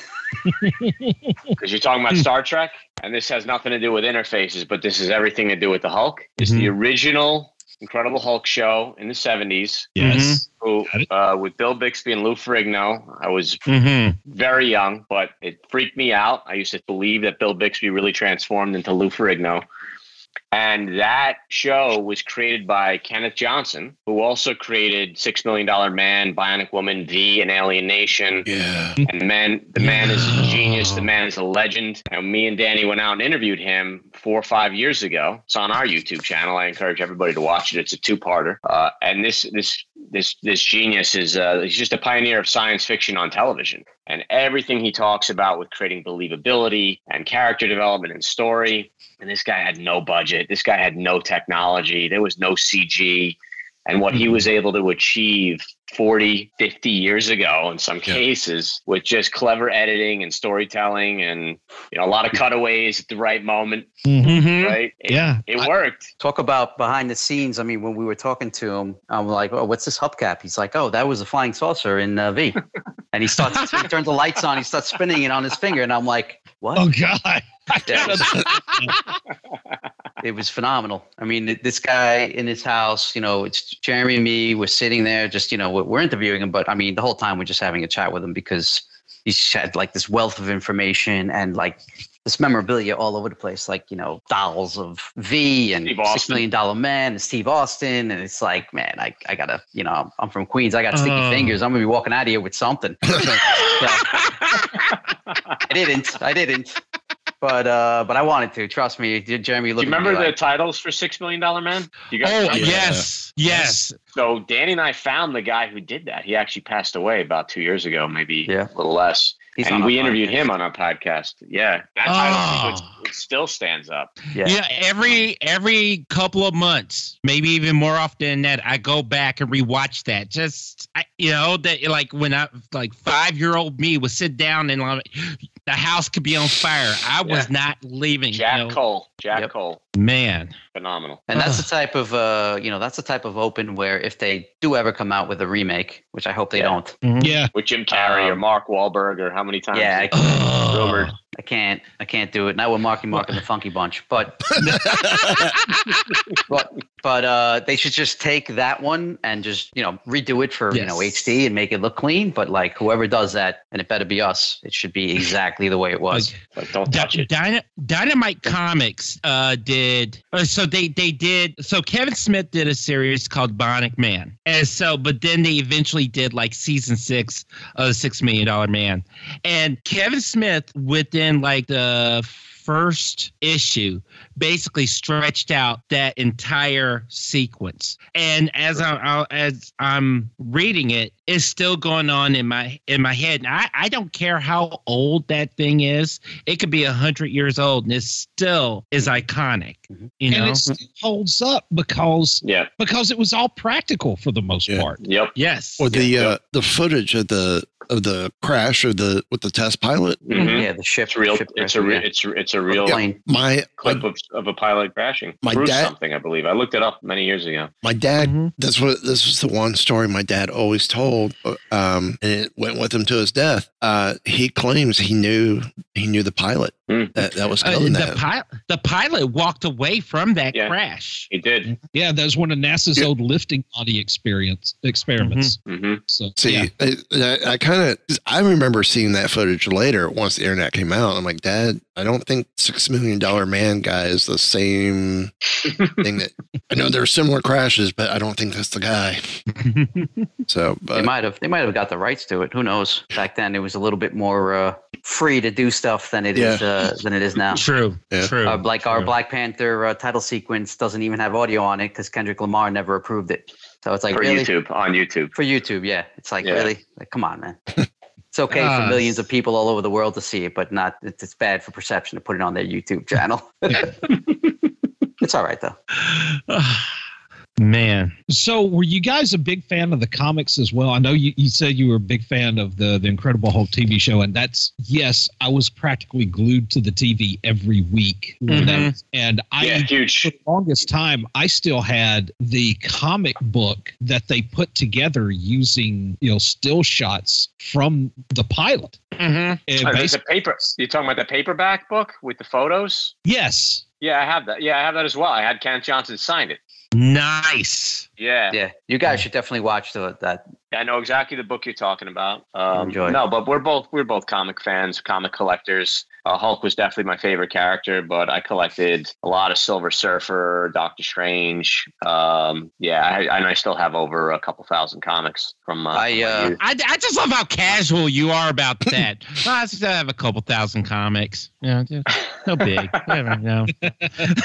Because you're talking about Star Trek, and this has nothing to do with interfaces, but this is everything to do with the Hulk. It's the original Incredible Hulk show in the 70s. Yes. Who, uh, with Bill Bixby and Lou Ferrigno. I was Mhm. very young, but it freaked me out. I used to believe that Bill Bixby really transformed into Lou Ferrigno. And that show was created by Kenneth Johnson, who also created Six Million Dollar Man, Bionic Woman, V, and Alien Nation. Yeah. And the man, the man is a genius. The man is a legend. And me and Danny went out and interviewed him four or five years ago. It's on our YouTube channel. I encourage everybody to watch it. It's a two-parter. Uh, and this this this this genius is uh, he's just a pioneer of science fiction on television. And everything he talks about with creating believability and character development and story. And this guy had no budget. This guy had no technology. There was no CG. And what he was able to achieve 40, 50 years ago in some cases with just clever editing and storytelling and you know a lot of cutaways at the right moment. Mhm. Right? It, Yeah. It worked. Talk about behind the scenes. I mean, when we were talking to him, I'm like, "Oh, what's this hubcap?" He's like, "Oh, that was a flying saucer in uh, V." and he starts, he turns the lights on, he starts spinning it on his finger, and I'm like, "What?" Oh God. Yeah, it, was, phenomenal. I mean, this guy in his house, you know, it's Jeremy and me. We're sitting there, just you know, we're, we're interviewing him, but I mean, the whole time we're just having a chat with him because he's had like this wealth of information and like this memorabilia all over the place, like you know, dolls of V and Steve Six Austin. Million Dollar Man and Steve Austin, and it's like, man, I, I gotta, you know, I'm from Queens, I got sticky Oh. fingers. I'm gonna be walking out of here with something. So- I didn't. I didn't. But uh, but I wanted to. Trust me, Jeremy. Do you remember the titles for Six Million Dollar Man? You guys Oh, remember? yes. Yes. So Danny and I found the guy who did that. He actually passed away about two years ago, maybe Yeah. a little less. He's on and our we interviewed podcast. him on our podcast. Yeah, that title Oh. sequence it still stands up. Yeah. Yeah, every every couple of months, maybe even more often than that, I go back and rewatch that. Just I, you know that like when I like five year old me would sit down and like the house could be on fire. I was Yeah. not leaving. Jack you know. Cole. Jack Yep. Cole. man. Phenomenal. And that's the type of uh, you know, that's the type of open where if they do ever come out with a remake, which I hope they Yeah. don't. Yeah. With Jim Carrey or Um, Mark Wahlberg or how many times? Yeah, I, Oh. Rumored. I can't. I can't do it. Not with Marky Mark and the Funky Bunch. But but but uh, they should just take that one and just you know redo it for you know HD and make it look clean. But like whoever does that, and it better be us. It should be exactly the way it was. Like, don't touch Dy- it. Dyna- Dynamite Comics uh, did uh, so they they did so Kevin Smith did a series called Bionic Man. And so but then they eventually did like season six of Six Million Dollar Man. And Kevin Smith within like the first issue basically stretched out that entire sequence and as I, I as I'm reading it it's still going on in my in my head and I, I don't care how old that thing is it could be a hundred years old and it still is iconic you know And it still holds up because Yeah. because it was all practical for the most Yeah. part. Yep. yes Or the Yeah. uh, the footage of the of the crash of the with the test pilot. Mhm. Yeah, the ship. It's real. ship It's a re- yeah. it's it's a real plane. My my, clip of, of a pilot crashing My through dad- something. I believe I looked it up many years ago. my dad. Mhm. That's what this was the one story my dad always told. Um, and it went with him to his death. Uh, he claims he knew he knew the pilot Hmm. that that was Uh, the, that. pilot, the pilot walked away from that Yeah. crash He did. Yeah, that was one of NASA's Yeah. old lifting body experience experiments. hmm So See, yeah. I, I, I kind of I remember seeing that footage later once the internet came out. I'm like, Dad, I don't think Six Million Dollar Man guy is the same thing that I know. There are similar crashes, but I don't think that's the guy. So, They might have. They might have got the rights to it. Who knows? Back then, it was a little bit more uh, free to do stuff than it is Yeah. uh, than it is now. true Yeah. true Uh, like our. Black Panther uh, title sequence doesn't even have audio on it because Kendrick Lamar never approved it. So it's like For really YouTube on YouTube. for YouTube. Yeah, it's like Yeah. really, like, come on, man. It's okay for Ah, millions of people all over the world to see it, but not. It's, it's bad for perception to put it on their YouTube channel. it's all right though. Man. So, were you guys a big fan of the comics as well? I know you, you said you were a big fan of the the Incredible Hulk TV show, and that's yes, I was practically glued to the TV every week. when that Mhm. was- and I, Yeah, huge. for the longest time, I still had the comic book that they put together using you know still shots from the pilot. Mm-hmm. And Oh, there's basi- paper. You're talking about the paperback book with the photos? yes, Yeah, I have that. Yeah, I have that as well. I had Kenneth Johnson sign it. Nice. Yeah. Yeah, you guys should definitely watch the, that. I know exactly the book you're talking about. Um, Enjoy. No, but we're both we're both comic fans, comic collectors. Uh, Hulk was definitely my favorite character, but I collected a lot of Silver Surfer, Doctor Strange. Um, yeah, I, and I still have over a couple thousand comics from. Uh, I, from my uh. I, I just love how casual you are about that. Well, I just have a couple thousand comics. Yeah, just no big. Whatever, you know.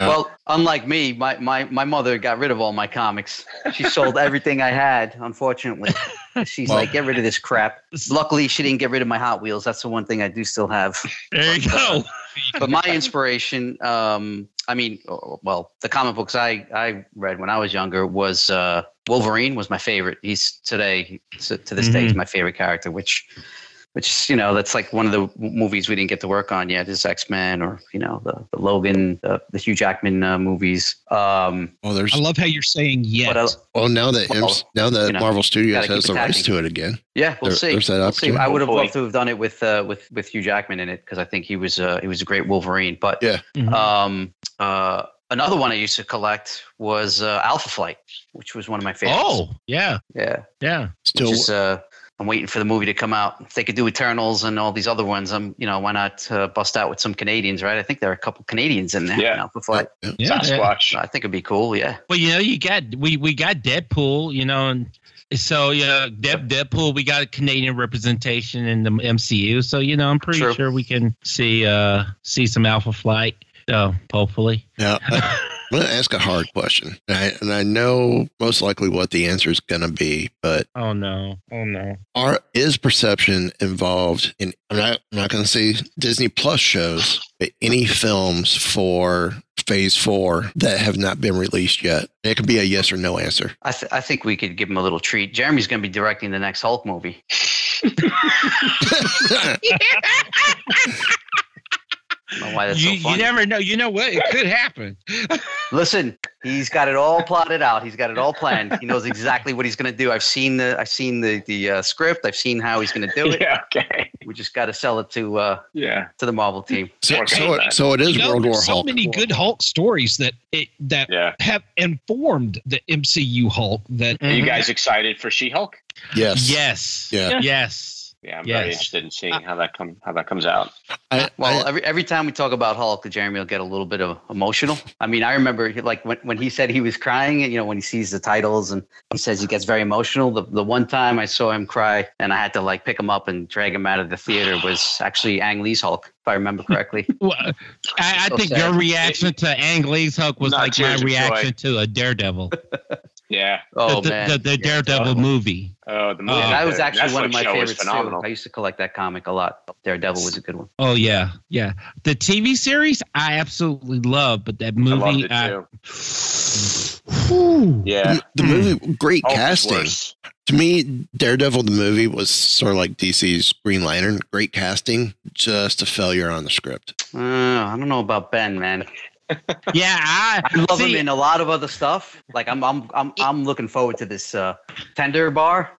Well, unlike me, my, my, my mother got rid of all my comics. She sold everything I had, unfortunately. She's Well- like, get rid of this crap. Luckily, she didn't get rid of my Hot Wheels. That's the one thing I do still have. There you go. But my inspiration, um, I mean, well, the comic books I, I read when I was younger was uh, Wolverine was my favorite. He's today, to, to this day, he's my favorite character, which which you know that's like one of the movies we didn't get to work on yet is x-men or you know the, the logan the, the hugh jackman uh, movies um Well, there's I love how you're saying yet. what else well now that Well, MC now that you know, Marvel Studios has the rights to it again. yeah we'll There- see there's that We'll see. i would have loved to have done it with uh with with hugh jackman in it because i think he was uh he was a great wolverine but Yeah. um uh another one i used to collect was uh alpha flight which was one of my favorites Oh, yeah, yeah yeah. Still, which is uh I'm waiting for the movie to come out. If they could do Eternals and all these other ones, I'm, you know, why not uh, bust out with some Canadians, right? I think there are a couple Canadians in there. Yeah. now before I, Yeah. Sasquatch. I think it'd be cool. Yeah. Well, you know, you got we we got Deadpool, you know, and so yeah, Dead, Deadpool. We got a Canadian representation in the MCU, so you know, I'm pretty True. sure we can see uh see some Alpha Flight. So hopefully, now I, I'm going to ask a hard question, and I, and I know most likely what the answer is going to be, but oh no, oh no. are is perception involved in? I'm not I'm not going to say Disney Plus shows, but any films for Phase Four that have not been released yet. It could be a yes or no answer. I, th- I think we could give him a little treat. Jeremy's going to be directing the next Hulk movie. I don't know why that's You, so you never know. You know what? It could happen. Listen, he's got it all plotted out. He's got it all planned. He knows exactly what he's going to do. I've seen the I've seen the the uh, script. I've seen how he's going to do it. Yeah. Okay. We just got to sell it to uh, Yeah. to the Marvel team. So, Okay. so, it, so it is You know, World War so Hulk. many good Hulk stories that it, that Yeah. have informed the MCU Hulk. That Are you guys excited for She-Hulk? Yes. Yes. Yeah. Yes. Yeah, I'm Yes. very interested in seeing uh, how that come how that comes out. I, Well, I- every every time we talk about Hulk, Jeremy will get a little bit of emotional. I mean, I remember he- like when, when he said he was crying, and you know, when he sees the titles and he says he gets very emotional. The the one time I saw him cry and I had to like pick him up and drag him out of the theater was actually Ang Lee's Hulk, if I remember correctly. Well, I, I So think sad. your reaction to Ang Lee's Hulk was Not like my reaction joy. to a Daredevil. Yeah. Oh the, man, the, the Daredevil movie. Oh, the movie. Yeah, that was actually one of my show was favorites too. I used to collect that comic a lot. Daredevil was a good one. Oh yeah, yeah. The TV series I absolutely love, but that movie. I loved movie, it I, too. Whew. Yeah. the movie, great Hulk is casting. worse. To me, Daredevil the movie was sort of like DC's Green Lantern. Great casting, just a failure on the script. Uh, I don't know about Ben, man. Yeah, I, I love see, him in a lot of other stuff. Like I'm, I'm, I'm, I'm looking forward to this uh, Tender Bar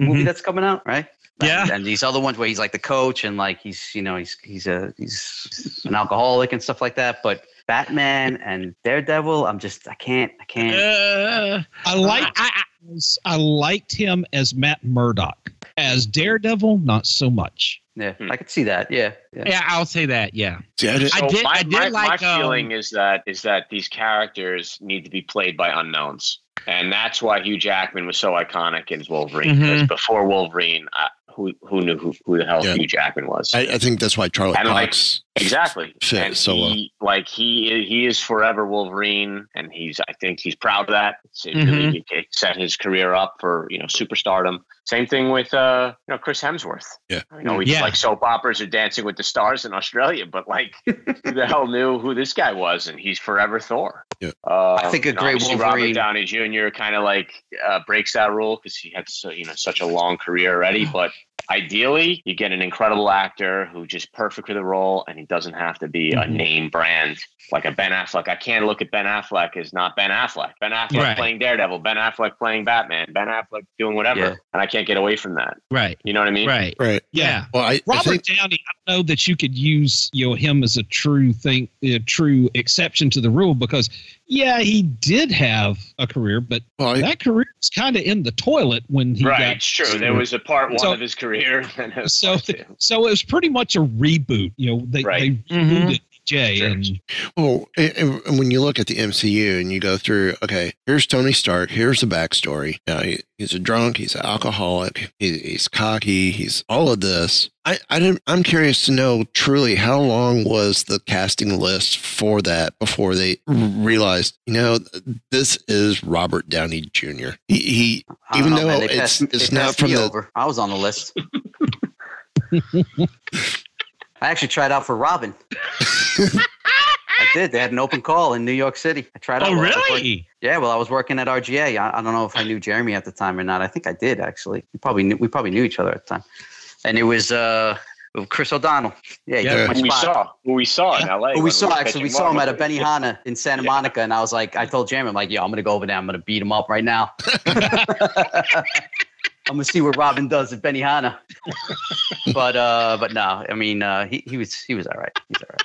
movie Mhm. that's coming out, right? Yeah. and, and these other ones where he's like the coach and like he's, you know, he's he's a he's an alcoholic and stuff like that. But Batman and Daredevil, I'm just, I can't, I can't. Uh, I like, I, I, I liked him as Matt Murdock. As Daredevil, not so much. Yeah, I could see that. Yeah, yeah. yeah, I'll say that. Yeah, See, I did, I did. my, I did my, like. my um, feeling is that is that these characters need to be played by unknowns, and that's why Hugh Jackman was so iconic as Wolverine. Mhm. Because before Wolverine, who who knew who, who the hell Yeah. Hugh Jackman was? I, I think that's why Charlie And, like, Cox. Exactly. Fit and so well. like he he is forever Wolverine, and he's I think he's proud of that. It's, it really it set his career up for you know superstardom. Same thing with uh you know Chris Hemsworth. Yeah. I know he's Yeah. like soap operas or Dancing with the Stars in Australia, but like who the hell knew who this guy was? And he's forever Thor. Uh, I think a great obviously Wolverine- Robert Downey Jr. kind of like uh, breaks that rule because he had so, you know such a long career already. But ideally, you get an incredible actor who just perfect for the role, and he doesn't have to be a Mm-hmm. Mhm. name brand like a Ben Affleck. I can't look at Ben Affleck as not Ben Affleck. Ben Affleck Right. playing Daredevil. Ben Affleck playing Batman. Ben Affleck doing whatever, Yeah. and I can't get away from that. Right. You know what I mean? Right. Right. Yeah. Well, I, I Robert think Downey, I know that you could use you know him as a true thing, a true exception to the rule because yeah, he did have a career, but well, I, that career was kind of in the toilet when he Right. got It's true. There was a part one So- of his career. And so so it was pretty much a reboot. You know, they Right. they Mhm. rebooted Jay Sure. and Well, and- and when you look at the MCU and you go through, okay, here's Tony Stark, here's the backstory. You know, he, he's a drunk, he's an alcoholic, he, he's cocky, he's all of this. I, I didn't, I'm curious to know truly how long was the casting list for that before they realized, you know, this is Robert Downey Jr. He, he even know, though man. It's passed- it's not from the over. I was on the list. I actually tried out for Robin. I did. They had an open call in New York City. I tried out. Oh, while working- really? Yeah, well, I was working at RGA. I, I don't know if I knew Jeremy at the time or not. I think I did actually. We probably knew, we probably knew each other at the time. And it was uh, Chris O'Donnell. Yeah, Yeah. Who we saw, who we saw in LA. Who we saw were actually, we saw him at a Benihana in Santa Monica, and I was like, I told Jeremy, I'm like, yo, I'm gonna go over there, I'm gonna beat him up right now. I'm gonna see what Robin does at Benihana. but uh, but no, I mean, uh, he he was he was all right. He's all right.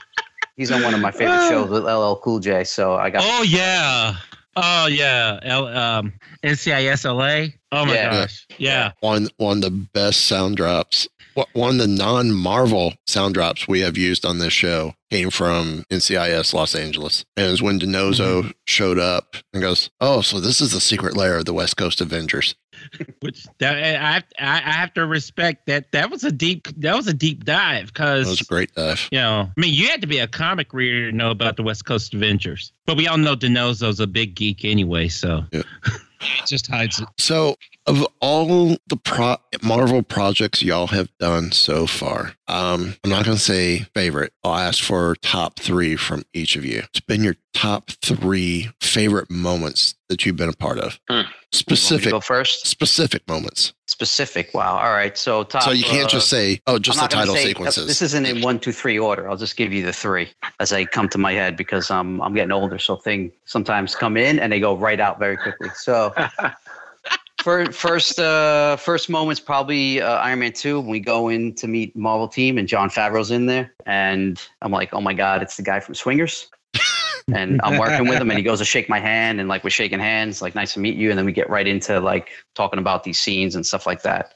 He's on one of my favorite shows with LL Cool J, so I got. Oh yeah. Oh yeah. L, um, NCIS LA. Oh my Yeah. gosh. Yeah. one one of the best sound drops. One of the non-Marvel sound drops we have used on this show came from NCIS Los Angeles, and it was when DiNozzo showed up and goes, "Oh, so this is the secret lair of the West Coast Avengers." Which that I have, I I have to respect that. That was a deep. That was a deep dive because That was a great dive. you know. I mean, you had to be a comic reader to know about the West Coast Avengers. But we all know DiNozzo's a big geek anyway. So he just hides it. So, of all the pro- Marvel projects y'all have done so far, um, I'm not going to say favorite. I'll ask for top three from each of you. It's been your top three favorite moments that you've been a part of. Hmm. Specific, go first. specific moments. Specific. Wow. All right. So top. so you can't uh, just say, "Oh, just the title say- sequences." This isn't in one, two, three order. I'll just give you the three as I come to my head because um, I'm getting older. So things sometimes come in and they go right out very quickly. So fir- first, uh, first moments probably uh, Iron Man two when we go in to meet Marvel team and Jon Favreau's in there and I'm like, oh my god, it's the guy from Swingers. and I'm working with him, and he goes to shake my hand, and like we're shaking hands, like nice to meet you, and then we get right into like talking about these scenes and stuff like that.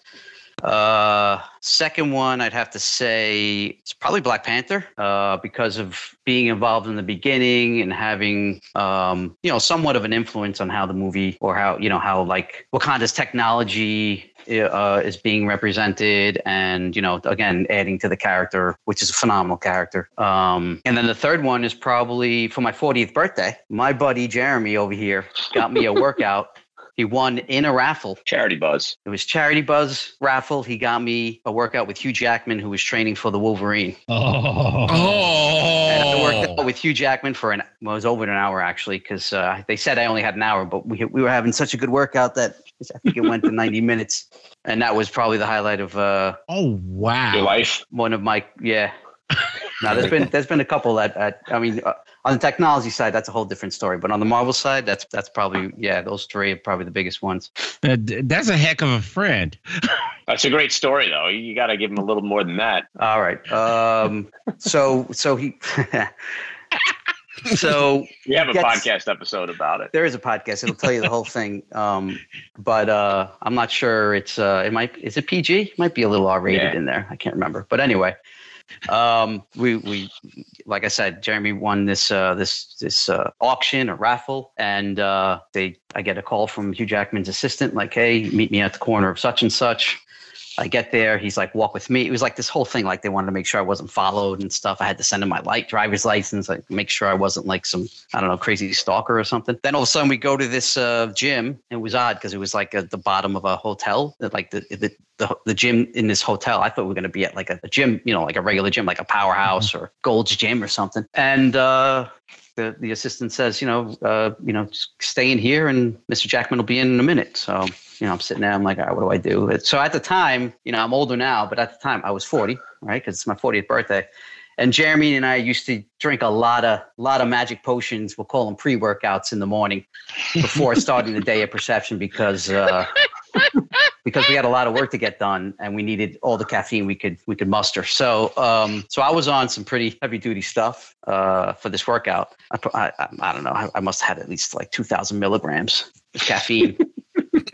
Uh, second one, I'd have to say it's probably Black Panther, uh, because of being involved in the beginning and having, um, you know, somewhat of an influence on how the movie or how, you know, how like Wakanda's technology uh, is being represented and, you know, again, adding to the character, which is a phenomenal character. Um, and then the third one is probably for my 40th birthday. My buddy Jeremy over here got me a workout. He won in a raffle. Charity Buzz. It was Charity Buzz raffle. He got me a workout with Hugh Jackman, who was training for the Wolverine. Oh, And I worked Oh. out with Hugh Jackman for an well, it was over an hour actually, because uh, they said I only had an hour, but we we were having such a good workout that I think it went to 90 minutes, and that was probably the highlight of uh, Oh wow. Your life. one of my yeah. Now there's been there's been a couple that, that I mean uh, on the technology side that's a whole different story, but on the Marvel side that's that's probably yeah those three are probably the biggest ones. Uh, That's a heck of a friend. That's a great story, though. You got to give him a little more than that. All right. Um. So so he. so We have a Gets- podcast episode about it. there is a podcast. It'll tell you the whole thing. Um. But uh, I'm not sure. It's uh. It might. Is it PG? It might be a little R rated Yeah. in there. I can't remember. But anyway. Um. We we like I said, Jeremy won this uh this this uh, auction or raffle, and uh, they I get a call from Hugh Jackman's assistant like, hey, meet me at the corner of such and such. I get there. He's like, walk with me. It was like this whole thing. Like they wanted to make sure I wasn't followed and stuff. I had to send him my light driver's license, like make sure I wasn't like some I don't know crazy stalker or something. Then all of a sudden we go to this uh, gym. It was odd because it was like at the bottom of a hotel, like the the the, the gym in this hotel. I thought we were going to be at like a, a gym, you know, like a regular gym, like a powerhouse or Gold's Gym or something. And uh, the the assistant says, you know, uh, you know, stay in here, and Mr. Jackman will be in in a minute. So you know, I'm sitting there. I'm like, all right, what do I do? So at the time, you know, I'm older now, but at the time I was 40, right? Because it's my 40th birthday. And Jeremy and I used to drink a lot of lot of magic potions. We'll call them pre workouts in the morning before starting the day at Perception because uh, because we had a lot of work to get done and we needed all the caffeine we could we could muster. So um, so I was on some pretty heavy duty stuff uh, for this workout. I, I, I don't know. I, I must have had at least like two thousand milligrams of caffeine.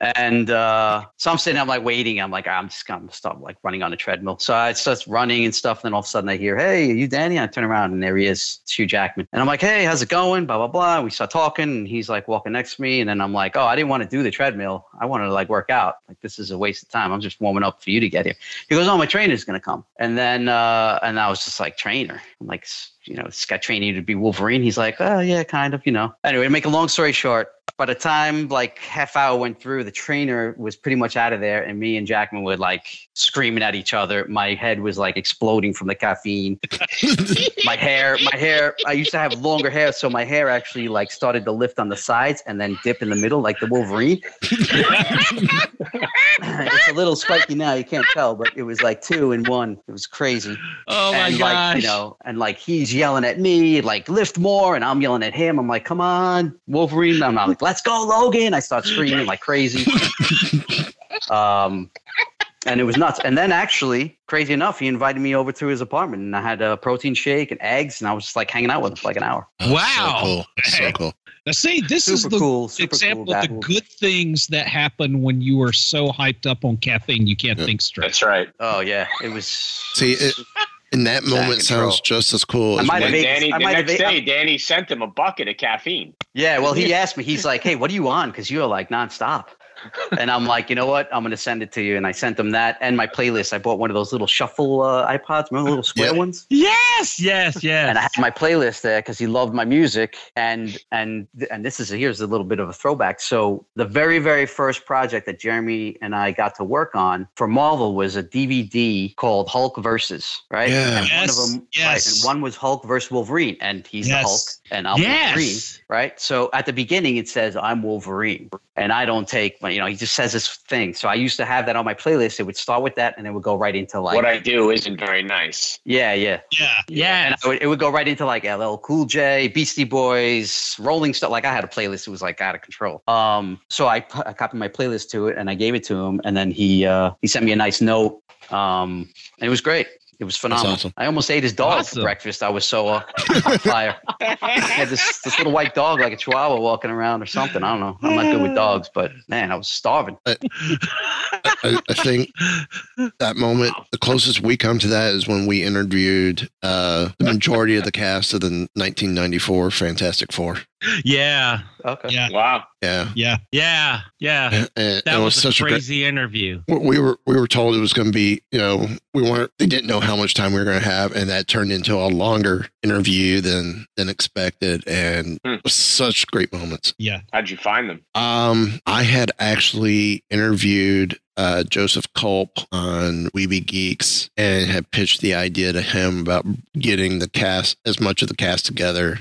and uh, so I'm sitting, I'm like waiting. I'm like, I'm just gonna stop like running on the treadmill. So I start running and stuff. And then all of a sudden I hear, Hey, are you Danny? I turn around and there he is, Hugh Jackman. And I'm like, Hey, how's it going? Blah, blah, blah. We start talking and he's like walking next to me. And then I'm like, Oh, I didn't want to do the treadmill. I wanted to like work out. Like, this is a waste of time. I'm just warming up for you to get here. He goes, Oh, my trainer's to come. And then, uh, and I was just like, Trainer. I'm like, you know, guy training to be Wolverine. He's like, oh yeah, kind of, you know. Anyway, to make a long story short, by the time like half hour went through, the trainer was pretty much out of there, and me and Jackman were like screaming at each other. My head was like exploding from the caffeine. my hair, my hair. I used to have longer hair, so my hair actually like started to lift on the sides and then dip in the middle, like the Wolverine. it's a little spiky now, you can't tell, but it was like two in one. It was crazy. Oh my and gosh! like you know, and like he's yelling at me, like lift more, and I'm yelling at him. I'm like, come on, Wolverine. I'm like, let's go, Logan. I start screaming like crazy. um, and it was nuts. And then actually, crazy enough, he invited me over to his apartment, and I had a protein shake and eggs, and I was just like hanging out with him for like an hour. wow. So cool. So cool. Now, see, this is the cool, example cool of the good things that happen when you are so hyped up on caffeine you can't think straight. That's right. Oh yeah, it was. See, it, in that moment sounds just as cool I as might have And when- ate- Danny, I the might have next ate- day, Danny sent him a bucket of caffeine. Yeah, well, he asked me. He's like, "Hey, what are you on?" Because you're like nonstop. And I'm like, you know what? I'm gonna send it to you. And I sent them that and my playlist. I bought one of those little shuffle uh, iPods, remember the little square Yeah. ones? Yes, yes, yes. And I had my playlist there because he loved my music. And and and this is here's a little bit of a throwback. So the very very first project that Jeremy and I got to work on for Marvel was a DVD called Hulk versus, right? Yeah. And one Yes, of them, yes. right? And one was Hulk versus Wolverine, and he's Yes. the Hulk, and I'm Yes. Wolverine, right? So at the beginning it says I'm Wolverine, and I don't take, you know, he just says this thing. So I used to have that on my playlist. It would start with that, and it would go right into like what I do isn't very nice. yeah, yeah. Yeah. yeah. And I would, it would go right into like LL Cool J, Beastie Boys, Rolling Stone. Like I had a playlist. It was like out of control. Um, so I, I copied my playlist to it and I gave it to him. And then he uh, he sent me a nice note. Um, and it was great. It was phenomenal. awesome. I almost ate his dog Awesome. for breakfast. I was so uh, on fire. I had this, this little white dog, like a chihuahua, walking around or something. I don't know. I'm not good with dogs, but man, I was starving. I, I think that moment, the closest we come to that is when we interviewed uh, the majority of the cast of the 1994 Fantastic Four. Yeah, Okay. Yeah. Wow. Yeah, Yeah. yeah, yeah. and, and That was, was a such a great. crazy interview. We were we were told it was going to be you know we weren't they didn't know how much time we were going to have and that turned into a longer interview than than expected and Hmm. was such great moments. Yeah. How'd you find them? Um, I had actually interviewed uh, Joseph Culp on Weeby Geeks and had pitched the idea to him about getting the cast as much of the cast together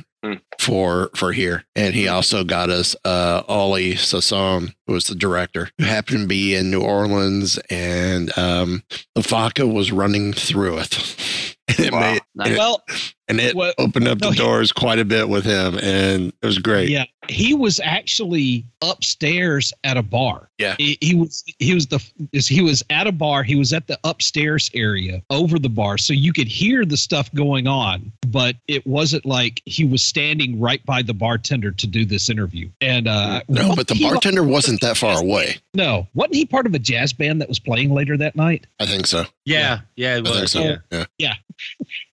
For for here. And he also got us uh, Oley Sassone, who was the director, who happened to be in New Orleans, and um, the vodka was running through it. And it Wow. made and it, Well, and it what- opened up no, the he- doors quite a bit with him, and it was great. yeah. He was actually upstairs at a bar. Yeah. He, he was he was the he was at a bar. He was at the upstairs area over the bar, so you could hear the stuff going on, but it wasn't like he was standing right by the bartender to do this interview. And uh, No, but the he like- bartender wasn't that far away. no, wasn't he part of a jazz band that was playing later that night? I think so. Yeah, yeah, it I think so. Yeah. Yeah. Yeah.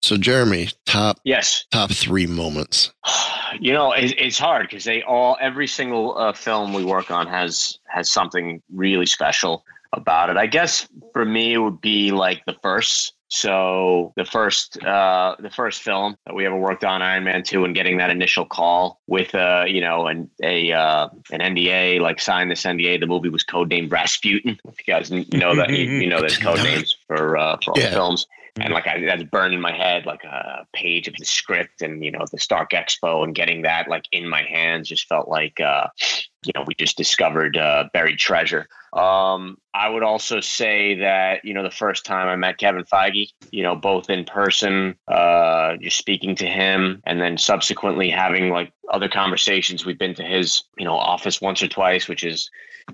So Jeremy, top Yes. top three moments. You know, it, it's hard because they all every single uh, film we work on has has something really special. about it. I guess for me, it would be like the first. So the first, uh, the first film that we ever worked on, Iron Man two, and getting that initial call with, uh, you know, an a uh, an NDA, like sign this NDA. The movie was codenamed Rasputin. If you guys know that, you, you know there's code names for uh, for all Yeah. the films. And like I, that's burned in my head, like a page of the script, and you know the Stark Expo, and getting that like in my hands just felt like, uh, you know, we just discovered uh, buried treasure. Um, I would also say that you know the first time I met Kevin Feige, you know, both in person, uh, just speaking to him, and then subsequently having like other conversations. We've been to his you know office once or twice, which is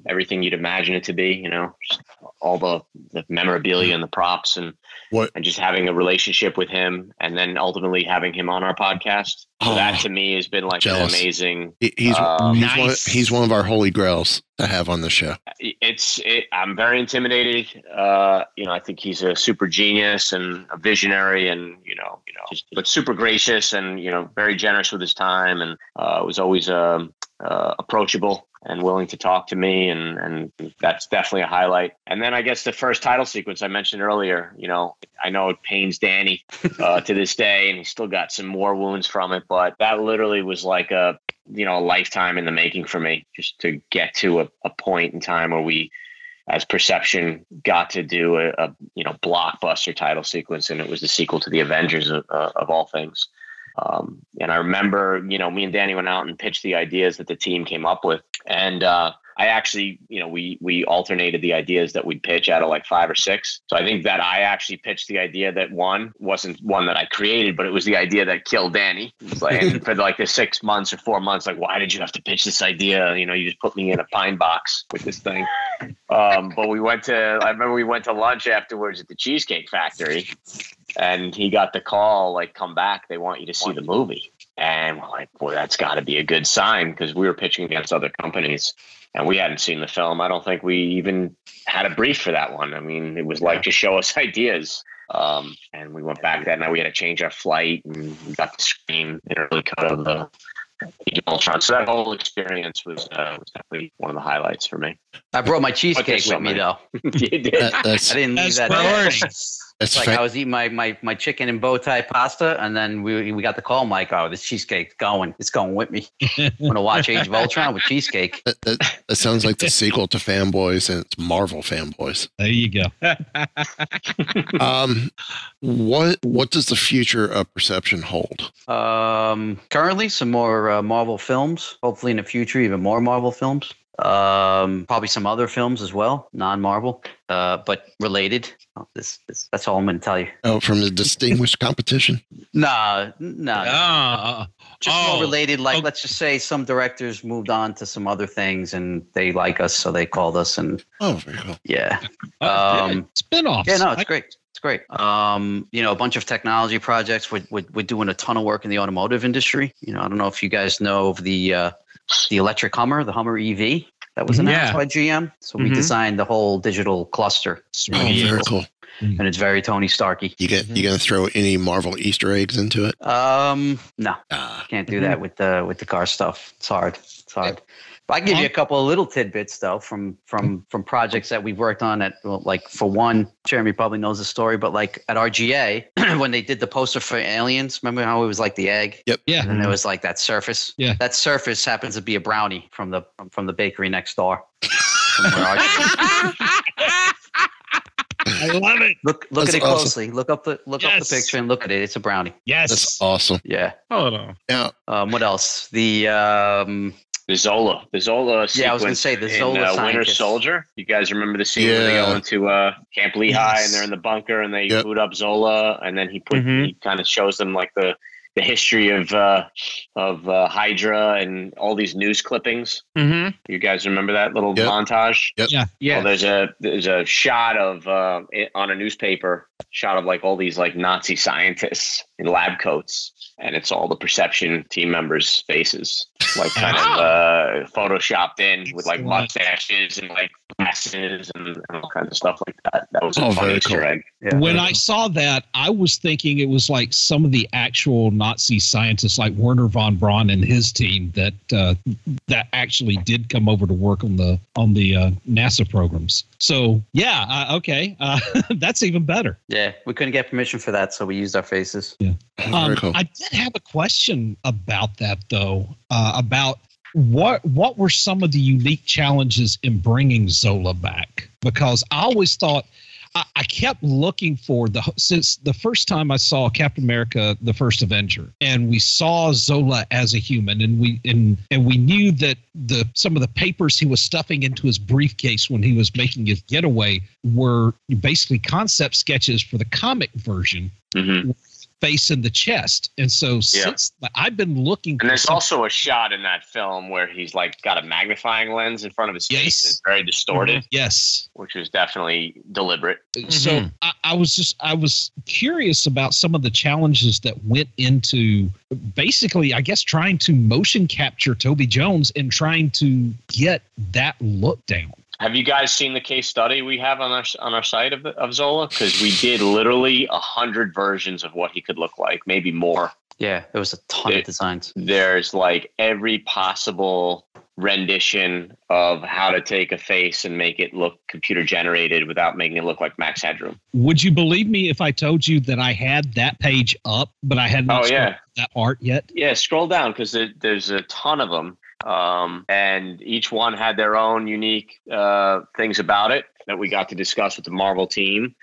everything you'd imagine it to be. You know, just all the the memorabilia and the props and What and just having a relationship with him, and then ultimately having him on our podcast. So Oh, that to me has been like jealous. an amazing. He- he's um, he's, one, he's one of our holy grails to have on the show. it's it, i'm very intimidated uh you know i think he's a super genius and a visionary and you know you know just, but super gracious and you know very generous with his time and uh was always um uh, approachable and willing to talk to me and and that's definitely a highlight and then i guess the first title sequence i mentioned earlier you know i know it pains danny uh, to this day and he's still got some more wounds from it but that literally was like a you know a lifetime in the making for me just to get to a, a point in time where we as perception got to do a, a you know blockbuster title sequence and it was the sequel to the avengers of, uh, of all things. Um, and i remember you know me and danny went out and pitched the ideas that the team came up with. And uh, I actually, you know, we we alternated the ideas that we'd pitch out of like five or six. So I think that I actually pitched the idea that one wasn't one that I created, but it was the idea that killed Danny. It's like for like the six months or four months, like why did you have to pitch this idea? You know, you just put me in a pine box with this thing. Um, but we went to, I remember we went to lunch afterwards at the Cheesecake Factory, and he got the call like, come back, they want you to see the movie. And we're like, well, that's got to be a good sign because we were pitching against other companies and we hadn't seen the film. I don't think we even had a brief for that one. I mean, it was like just show us ideas. Um, and we went back that night. We had to change our flight and we got the screen an early cut of the Ultron. So that whole experience was uh, was definitely one of the highlights for me. I brought my cheesecake there's so with me though. you did. That- I didn't leave that. priorities. It's that's like fa- I was eating my, my, my chicken and bow tie pasta, and then we we got the call. Mike, oh, this cheesecake's going. It's going with me. I'm gonna watch Age of Ultron with cheesecake. that, that, that sounds like the sequel to Fanboys and it's Marvel Fanboys. There you go. Um, what what does the future of Perception hold? Um, currently, some more uh, Marvel films. Hopefully, in the future, even more Marvel films. Um, probably some other films as well, non-Marvel, uh, but related. Oh, this, this that's all I'm going to tell you. Oh, from the distinguished competition. Nah, nah, Ah, just oh, more related. Like, okay. let's just say some directors moved on to some other things, and they like us, so they called us, and Oh, very cool. yeah, uh, um, spinoffs. yeah, no, it's I- great. It's great. Um, you know, a bunch of technology projects. We're, we're, we're doing a ton of work in the automotive industry. You know, I don't know if you guys know of the uh, the electric Hummer, the Hummer EV that was announced Yeah. by GM. So we Mhm. designed the whole digital cluster, Oh, very cool. and it's very Tony Starky. You get you gonna throw any Marvel Easter eggs into it? Um, no, Ah, can't do that with the with the car stuff. It's hard. It's hard. But I can give you a couple of little tidbits though from from from projects that we've worked on. At well, like for one, Jeremy probably knows the story, but like at RGA when they did the poster for Aliens, remember how it was like the egg? Yep. Yeah. And then there was like that surface. Yeah. That surface happens to be a brownie from the from, from the bakery next door. From where RGA I love it. Look look That's at it awesome. closely. Look up the look up the picture and look at it. It's a brownie. Yes. that's awesome. Yeah. Hold on. Yeah. Um, what else? The um, The Zola, the Zola sequence. Yeah, I was gonna say the in, Zola uh, Winter. Soldier. You guys remember the scene where they go into uh, Camp Lehigh Yes. and they're in the bunker and they Yep. boot up Zola and then he put Mhm. he kind of shows them like the the history of uh, of uh, Hydra and all these news clippings. Mm-hmm. You guys remember that little Yep. montage? Yep. Yeah. Yeah. Well, there's a there's a shot of uh, it, on a newspaper shot of like all these like Nazi scientists in lab coats, and it's all the perception team members' faces. Like kind of uh, photoshopped in with like mustaches and like glasses and, and all kinds of stuff like that. That was a Oh, fun very Easter cool. egg. when I saw that, I was thinking it was like some of the actual Nazi scientists, like Wernher von Braun and his team, that uh, that actually did come over to work on the on the uh, NASA programs. So yeah, uh, okay, uh, that's even better. Yeah, we couldn't get permission for that, so we used our faces. Yeah. Very Um, cool. I did have a question about that though, uh, about what what were some of the unique challenges in bringing Zola back? Because I always thought I, I kept looking for the since the first time I saw Captain America: The First Avenger, and we saw Zola as a human, and we and and we knew that the some of the papers he was stuffing into his briefcase when he was making his getaway were basically concept sketches for the comic version Mm-hmm. Face in the chest. And so since I've been looking And for there's some- also a shot in that film where he's like got a magnifying lens in front of his face. Yes. It's very distorted, mm-hmm. yes. which was definitely deliberate. So mm-hmm. I, I was just I was curious about some of the challenges that went into basically, I guess, trying to motion capture Toby Jones and trying to get that look down. Have you guys seen the case study we have on our on our site of, of Zola? Because we did literally a hundred versions of what he could look like, maybe more. Yeah, there was a ton of designs. There's like every possible rendition of how to take a face and make it look computer generated without making it look like Max Headroom. Would you believe me if I told you that I had that page up, but I hadn't Oh, yeah. that art yet? Yeah, scroll down because there, there's a ton of them, um, and each one had their own unique uh, things about it that we got to discuss with the Marvel team.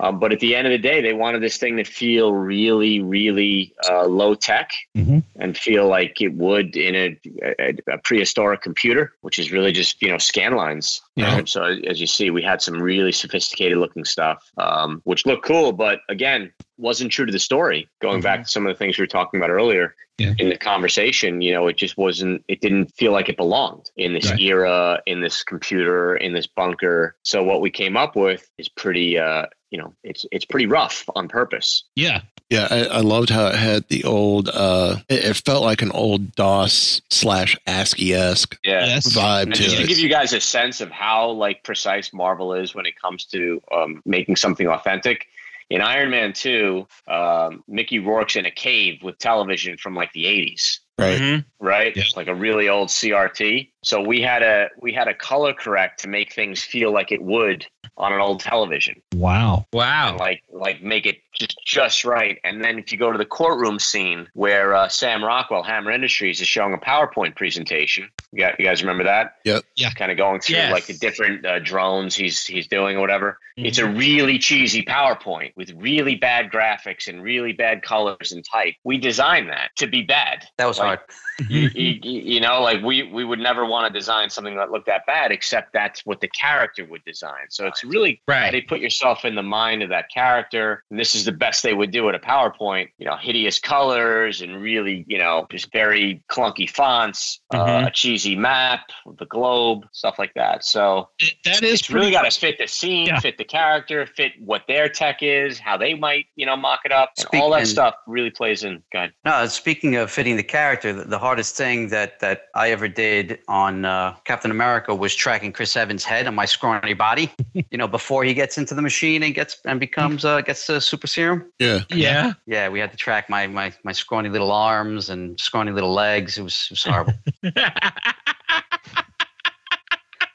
Um, but at the end of the day, they wanted this thing to feel really, really uh, low tech Mhm. and feel like it would in a, a, a prehistoric computer, which is really just you know scan lines. Yeah. Um, so as you see, we had some really sophisticated looking stuff, um, which looked cool, but again, wasn't true to the story. Going back to some of the things we were talking about earlier Yeah. in the conversation, you know, it just wasn't. It didn't feel like it belonged in this Right. era, in this computer, in this bunker. So what we came up with is pretty. Uh, you know, it's it's pretty rough on purpose. Yeah. Yeah, I, I loved how it had the old. uh It, it felt like an old DOS slash ASCII esque Yeah. Yes. vibe And to just to give you guys a sense of how like precise Marvel is when it comes to um, making something authentic. In Iron Man 2, um, Mickey Rourke's in a cave with television from like the 80s, right? right? It's like a really old CRT. So we had a we had a color correct to make things feel like it would on an old television. Wow. Wow. like like make it just just right. And then if you go to the courtroom scene where uh, Sam Rockwell, Hammer Industries, is showing a PowerPoint presentation, you, got, you guys remember that? Yep. Yeah. Kind of going through Yes. like the different uh, drones he's he's doing or whatever. It's Mm-hmm. a really cheesy PowerPoint with really bad graphics and really bad colors and type. We designed that to be bad. That was Like, hard. you, you, you know, like we we would never want to design something that looked that bad, except that's what the character would design. So it's really Right. they put yourself in the mind of that character, and this is the best they would do at a PowerPoint. You know, hideous colors and really, you know, just very clunky fonts, uh, Mhm. a cheesy map, the globe, stuff like that. So That is it's really got to fit the scene, Yeah. fit the character, fit what their tech is, how they might, you know, mock it up, and all that stuff really plays in. Go ahead. No, speaking of fitting the character, the, the hardest thing that that I ever did on uh, Captain America was tracking Chris Evans' head on my scrawny body. you know, before he gets into the machine and gets and becomes uh, gets the super serum. Yeah. Yeah. Yeah, we had to track my my my scrawny little arms and scrawny little legs. It was it was horrible.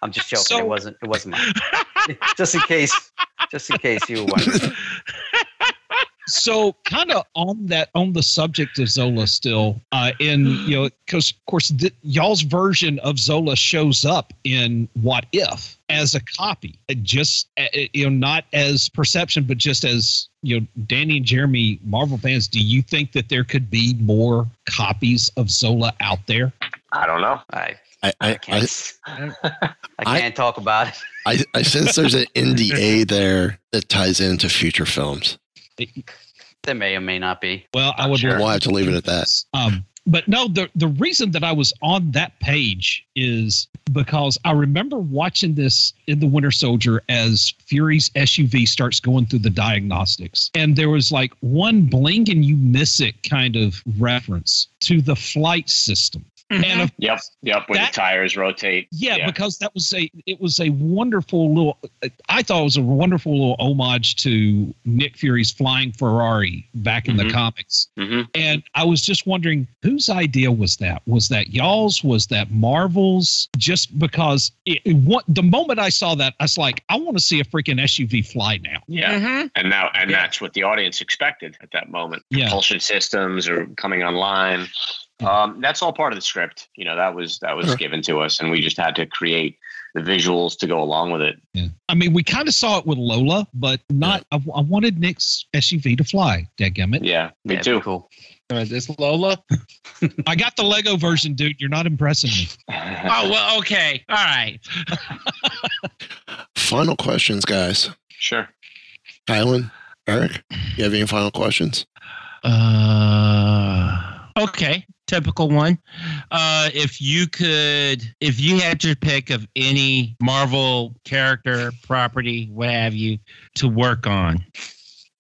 I'm just joking. So- it wasn't. It wasn't mine. just in case. Just in case you were wondering. So kind of on that on the subject of zola still uh in you know because of course th- y'all's version of zola shows up in what if as a copy just uh, you know not as perception but just as you know danny and jeremy marvel fans do you think that there could be more copies of zola out there I don't know. I I I, I, can't. I, I- can't talk about it. I, I sense there's an NDA there that ties into future films. There may or may not be. well i would We'll have to leave it at that. Um, but no, the the reason that I was on that page is because I remember watching this in the Winter Soldier as Fury's SUV starts going through the diagnostics, and there was like one blink and you miss it kind of reference to the flight system. And of Yep, yep. when That- the tires rotate. Yeah, because that was a it was a wonderful little. I thought it was a wonderful little homage to Nick Fury's Flying Ferrari back in the Mhm. comics. hmm And I was just wondering whose idea was that? Was that y'all's? Was that Marvel's? Just because it, it, what, the moment I saw that, I was like, I want to see a freaking SUV fly now. Yeah, and now and that's what the audience expected at that moment. Yeah. Propulsion systems are coming online. Um, that's all part of the script. You know, that was that was Sure. given to us, and we just had to create the visuals to go along with it. Yeah. I mean, we kind of saw it with Lola, but not. I, I wanted Nick's SUV to fly. Dadgummit. Yeah, me too. Cool. Uh, this Lola. I got the Lego version, dude. You're not impressing me. Oh well, okay, all right. Final questions, guys. Sure. Kylan, Eric, you have any final questions? Uh, okay, typical one. Uh, if you could, if you had your pick of any Marvel character, property, what have you, to work on,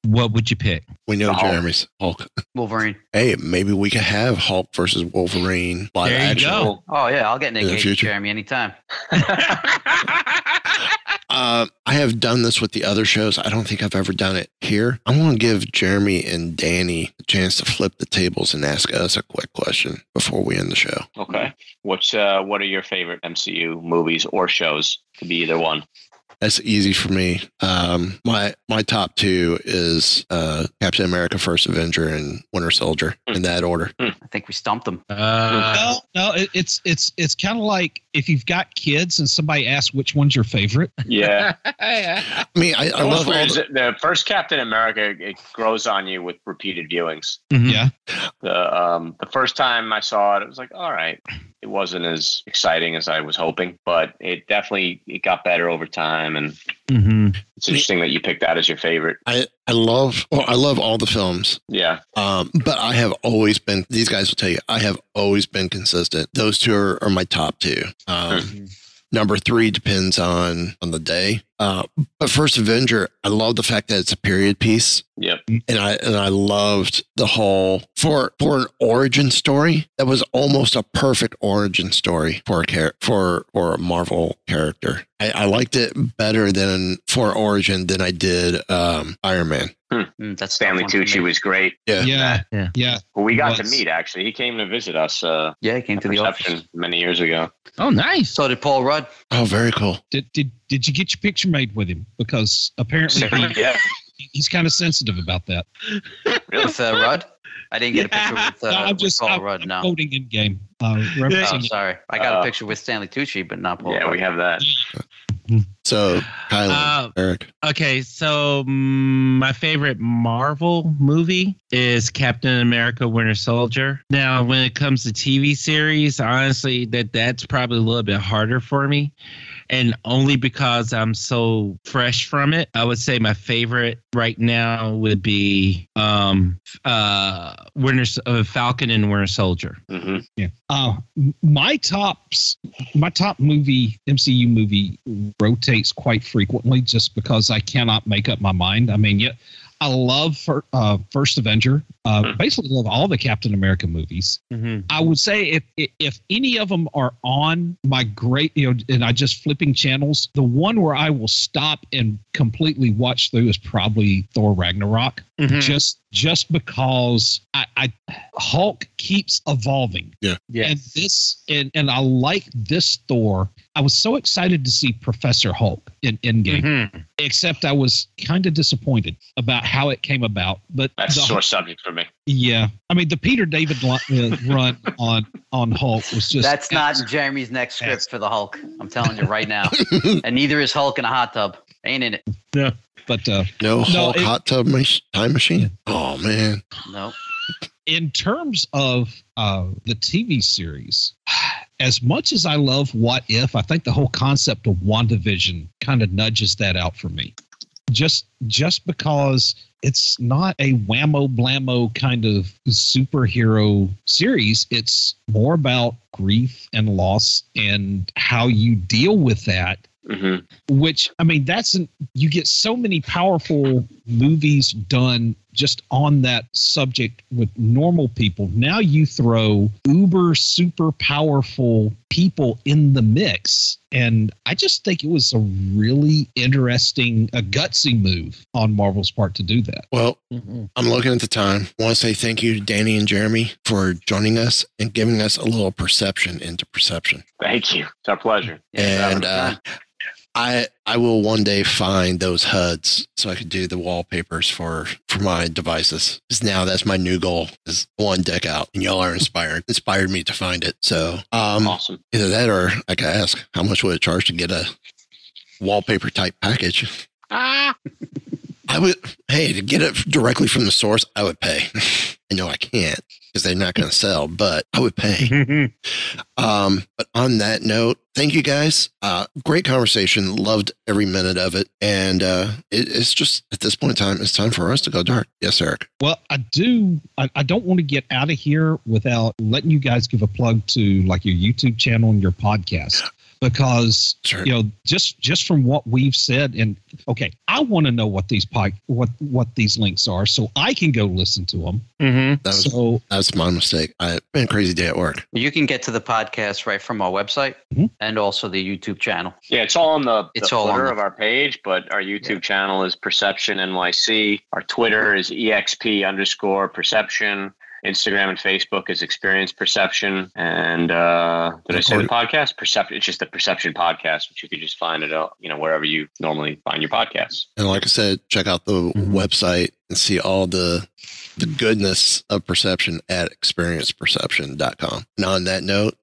what would you pick? We know Hulk. Jeremy's Hulk. Wolverine. Hey, maybe we could have Hulk versus Wolverine live There you action. go. Oh yeah, I'll get Nick In the Cage. Jeremy, anytime. Uh, I have done this with the other shows. I don't think I've ever done it here. I want to give Jeremy and Danny a chance to flip the tables and ask us a quick question before we end the show. Okay. What's uh what are your favorite MCU movies or shows? Could be either one. That's easy for me. Um, my my top two is uh, Captain America: First Avenger and Winter Soldier in that order. I think we stumped them. Uh, no, no, it, it's it's it's kind of like if you've got kids and somebody asks which one's your favorite. Yeah. I mean, I, I love all the, the first Captain America it grows on you with repeated viewings. mhm. Yeah, The um the first time I saw it, it was like, all right. It wasn't as exciting as I was hoping, but it definitely it got better over time and Mhm. it's interesting that you picked that as your favorite. I I love well, I love all the films. Yeah. Um, but I have always been. These guys will tell you I have always been consistent. Those two are, are my top two. Um, Number three depends on on the day. Uh, but First Avenger, I love the fact that it's a period piece. Yep. and I and I loved the whole for for an origin story that was almost a perfect origin story for a char- for for a Marvel character. I, I liked it better than for origin than I did um, Iron Man. Mm, that's Stanley tough one Tucci was great. Yeah, yeah, Yeah. yeah. Who we got to meet actually. He came to visit us uh Yeah, he came to the reception office. many years ago. Oh, nice. So did Paul Rudd. Oh, very cool. Did did did you get your picture made with him? Because apparently he, yeah. he's kind of sensitive about that. With uh, Rudd? I didn't get a picture with, uh, no, I'm with just Paul I'm, Rudd. I'm No. quoting Endgame. Uh, Oh, sorry. I got Uh, a picture with Stanley Tucci, but not Paul Yeah, Rudd. we have that. So, Kylan, Uh, Eric, Okay, so mm, my favorite Marvel movie is Captain America: Winter Soldier. Now, when it comes to TV series, honestly, that that's probably a little bit harder for me, and only because I'm so fresh from it. I would say my favorite right now would be um, uh, Winter uh, Falcon and Winter Soldier. hmm Yeah. Uh, my tops, my top movie, MCU movie rotates quite frequently just because I cannot make up my mind. I mean, yeah, I love for, uh, First Avenger. Uh, basically, love all the Captain America movies. Mm-hmm. I would say if, if if any of them are on my great, you know, and I just flipping channels, the one where I will stop and completely watch through is probably Thor Ragnarok. Mhm. Just just because I, I Hulk keeps evolving. Yeah. And this and and I like this Thor. I was so excited to see Professor Hulk in Endgame, Mhm. except I was kind of disappointed about how it came about. But That's a the- sore subject for me. Yeah, I mean the Peter David uh, run on on Hulk was just That's not Jeremy's next script for the Hulk. I'm telling you right now. and neither is Hulk in a hot tub. Ain't in it. Yeah, but uh, no, Hulk it- hot tub mach- time machine. Oh man, No. in terms of uh, the TV series, as much as I love What If, I think the whole concept of WandaVision kind of nudges that out for me. Just just because it's not a whammo blammo kind of superhero series, it's more about grief and loss and how you deal with that Mm-hmm. which I mean, that's an, you get so many powerful movies done just on that subject with normal people. Now you throw uber super powerful people in the mix. And I just think it was a really interesting, a gutsy move on Marvel's part to do that. Well, I'm looking at the time. I want to say thank you to Danny and Jeremy for joining us and giving us a little perception into perception. Thank you. It's our pleasure. And uh, I I will one day find those HUDs so I could do the wallpapers for for my devices. Because now that's my new goal is one deck out, and y'all are inspired inspired me to find it. So um, awesome. Either that or I could ask how much would it charge to get a wallpaper type package. Ah. I would, hey, to get it directly from the source, I would pay. I know I can't because they're not going to sell, but I would pay. um, but on that note, thank you guys. Uh, great conversation. Loved every minute of it. And uh, it, it's just at this point in time, it's time for us to go dark. Yes, Eric. Well, I do. I, I don't want to get out of here without letting you guys give a plug to like your YouTube channel and your podcast because you know just just from what we've said and okay i want to know what these pod, what what these links are so i can go listen to them mm-hmm. That was, so that's my mistake. I been a crazy day at work. You can get to the podcast right from our website and also the YouTube channel. Yeah, it's all on the, the It's all on footer the- of our page, but our YouTube channel is Perception NYC. Our Twitter is exp underscore perception. Instagram and Facebook is Experience Perception. And uh, did I say the podcast? Perception. It's just the Perception Podcast, which you could just find it, uh, you know, wherever you normally find your podcasts. And like I said, check out the website and see all the the goodness of perception at experienceperception.com. And on that note,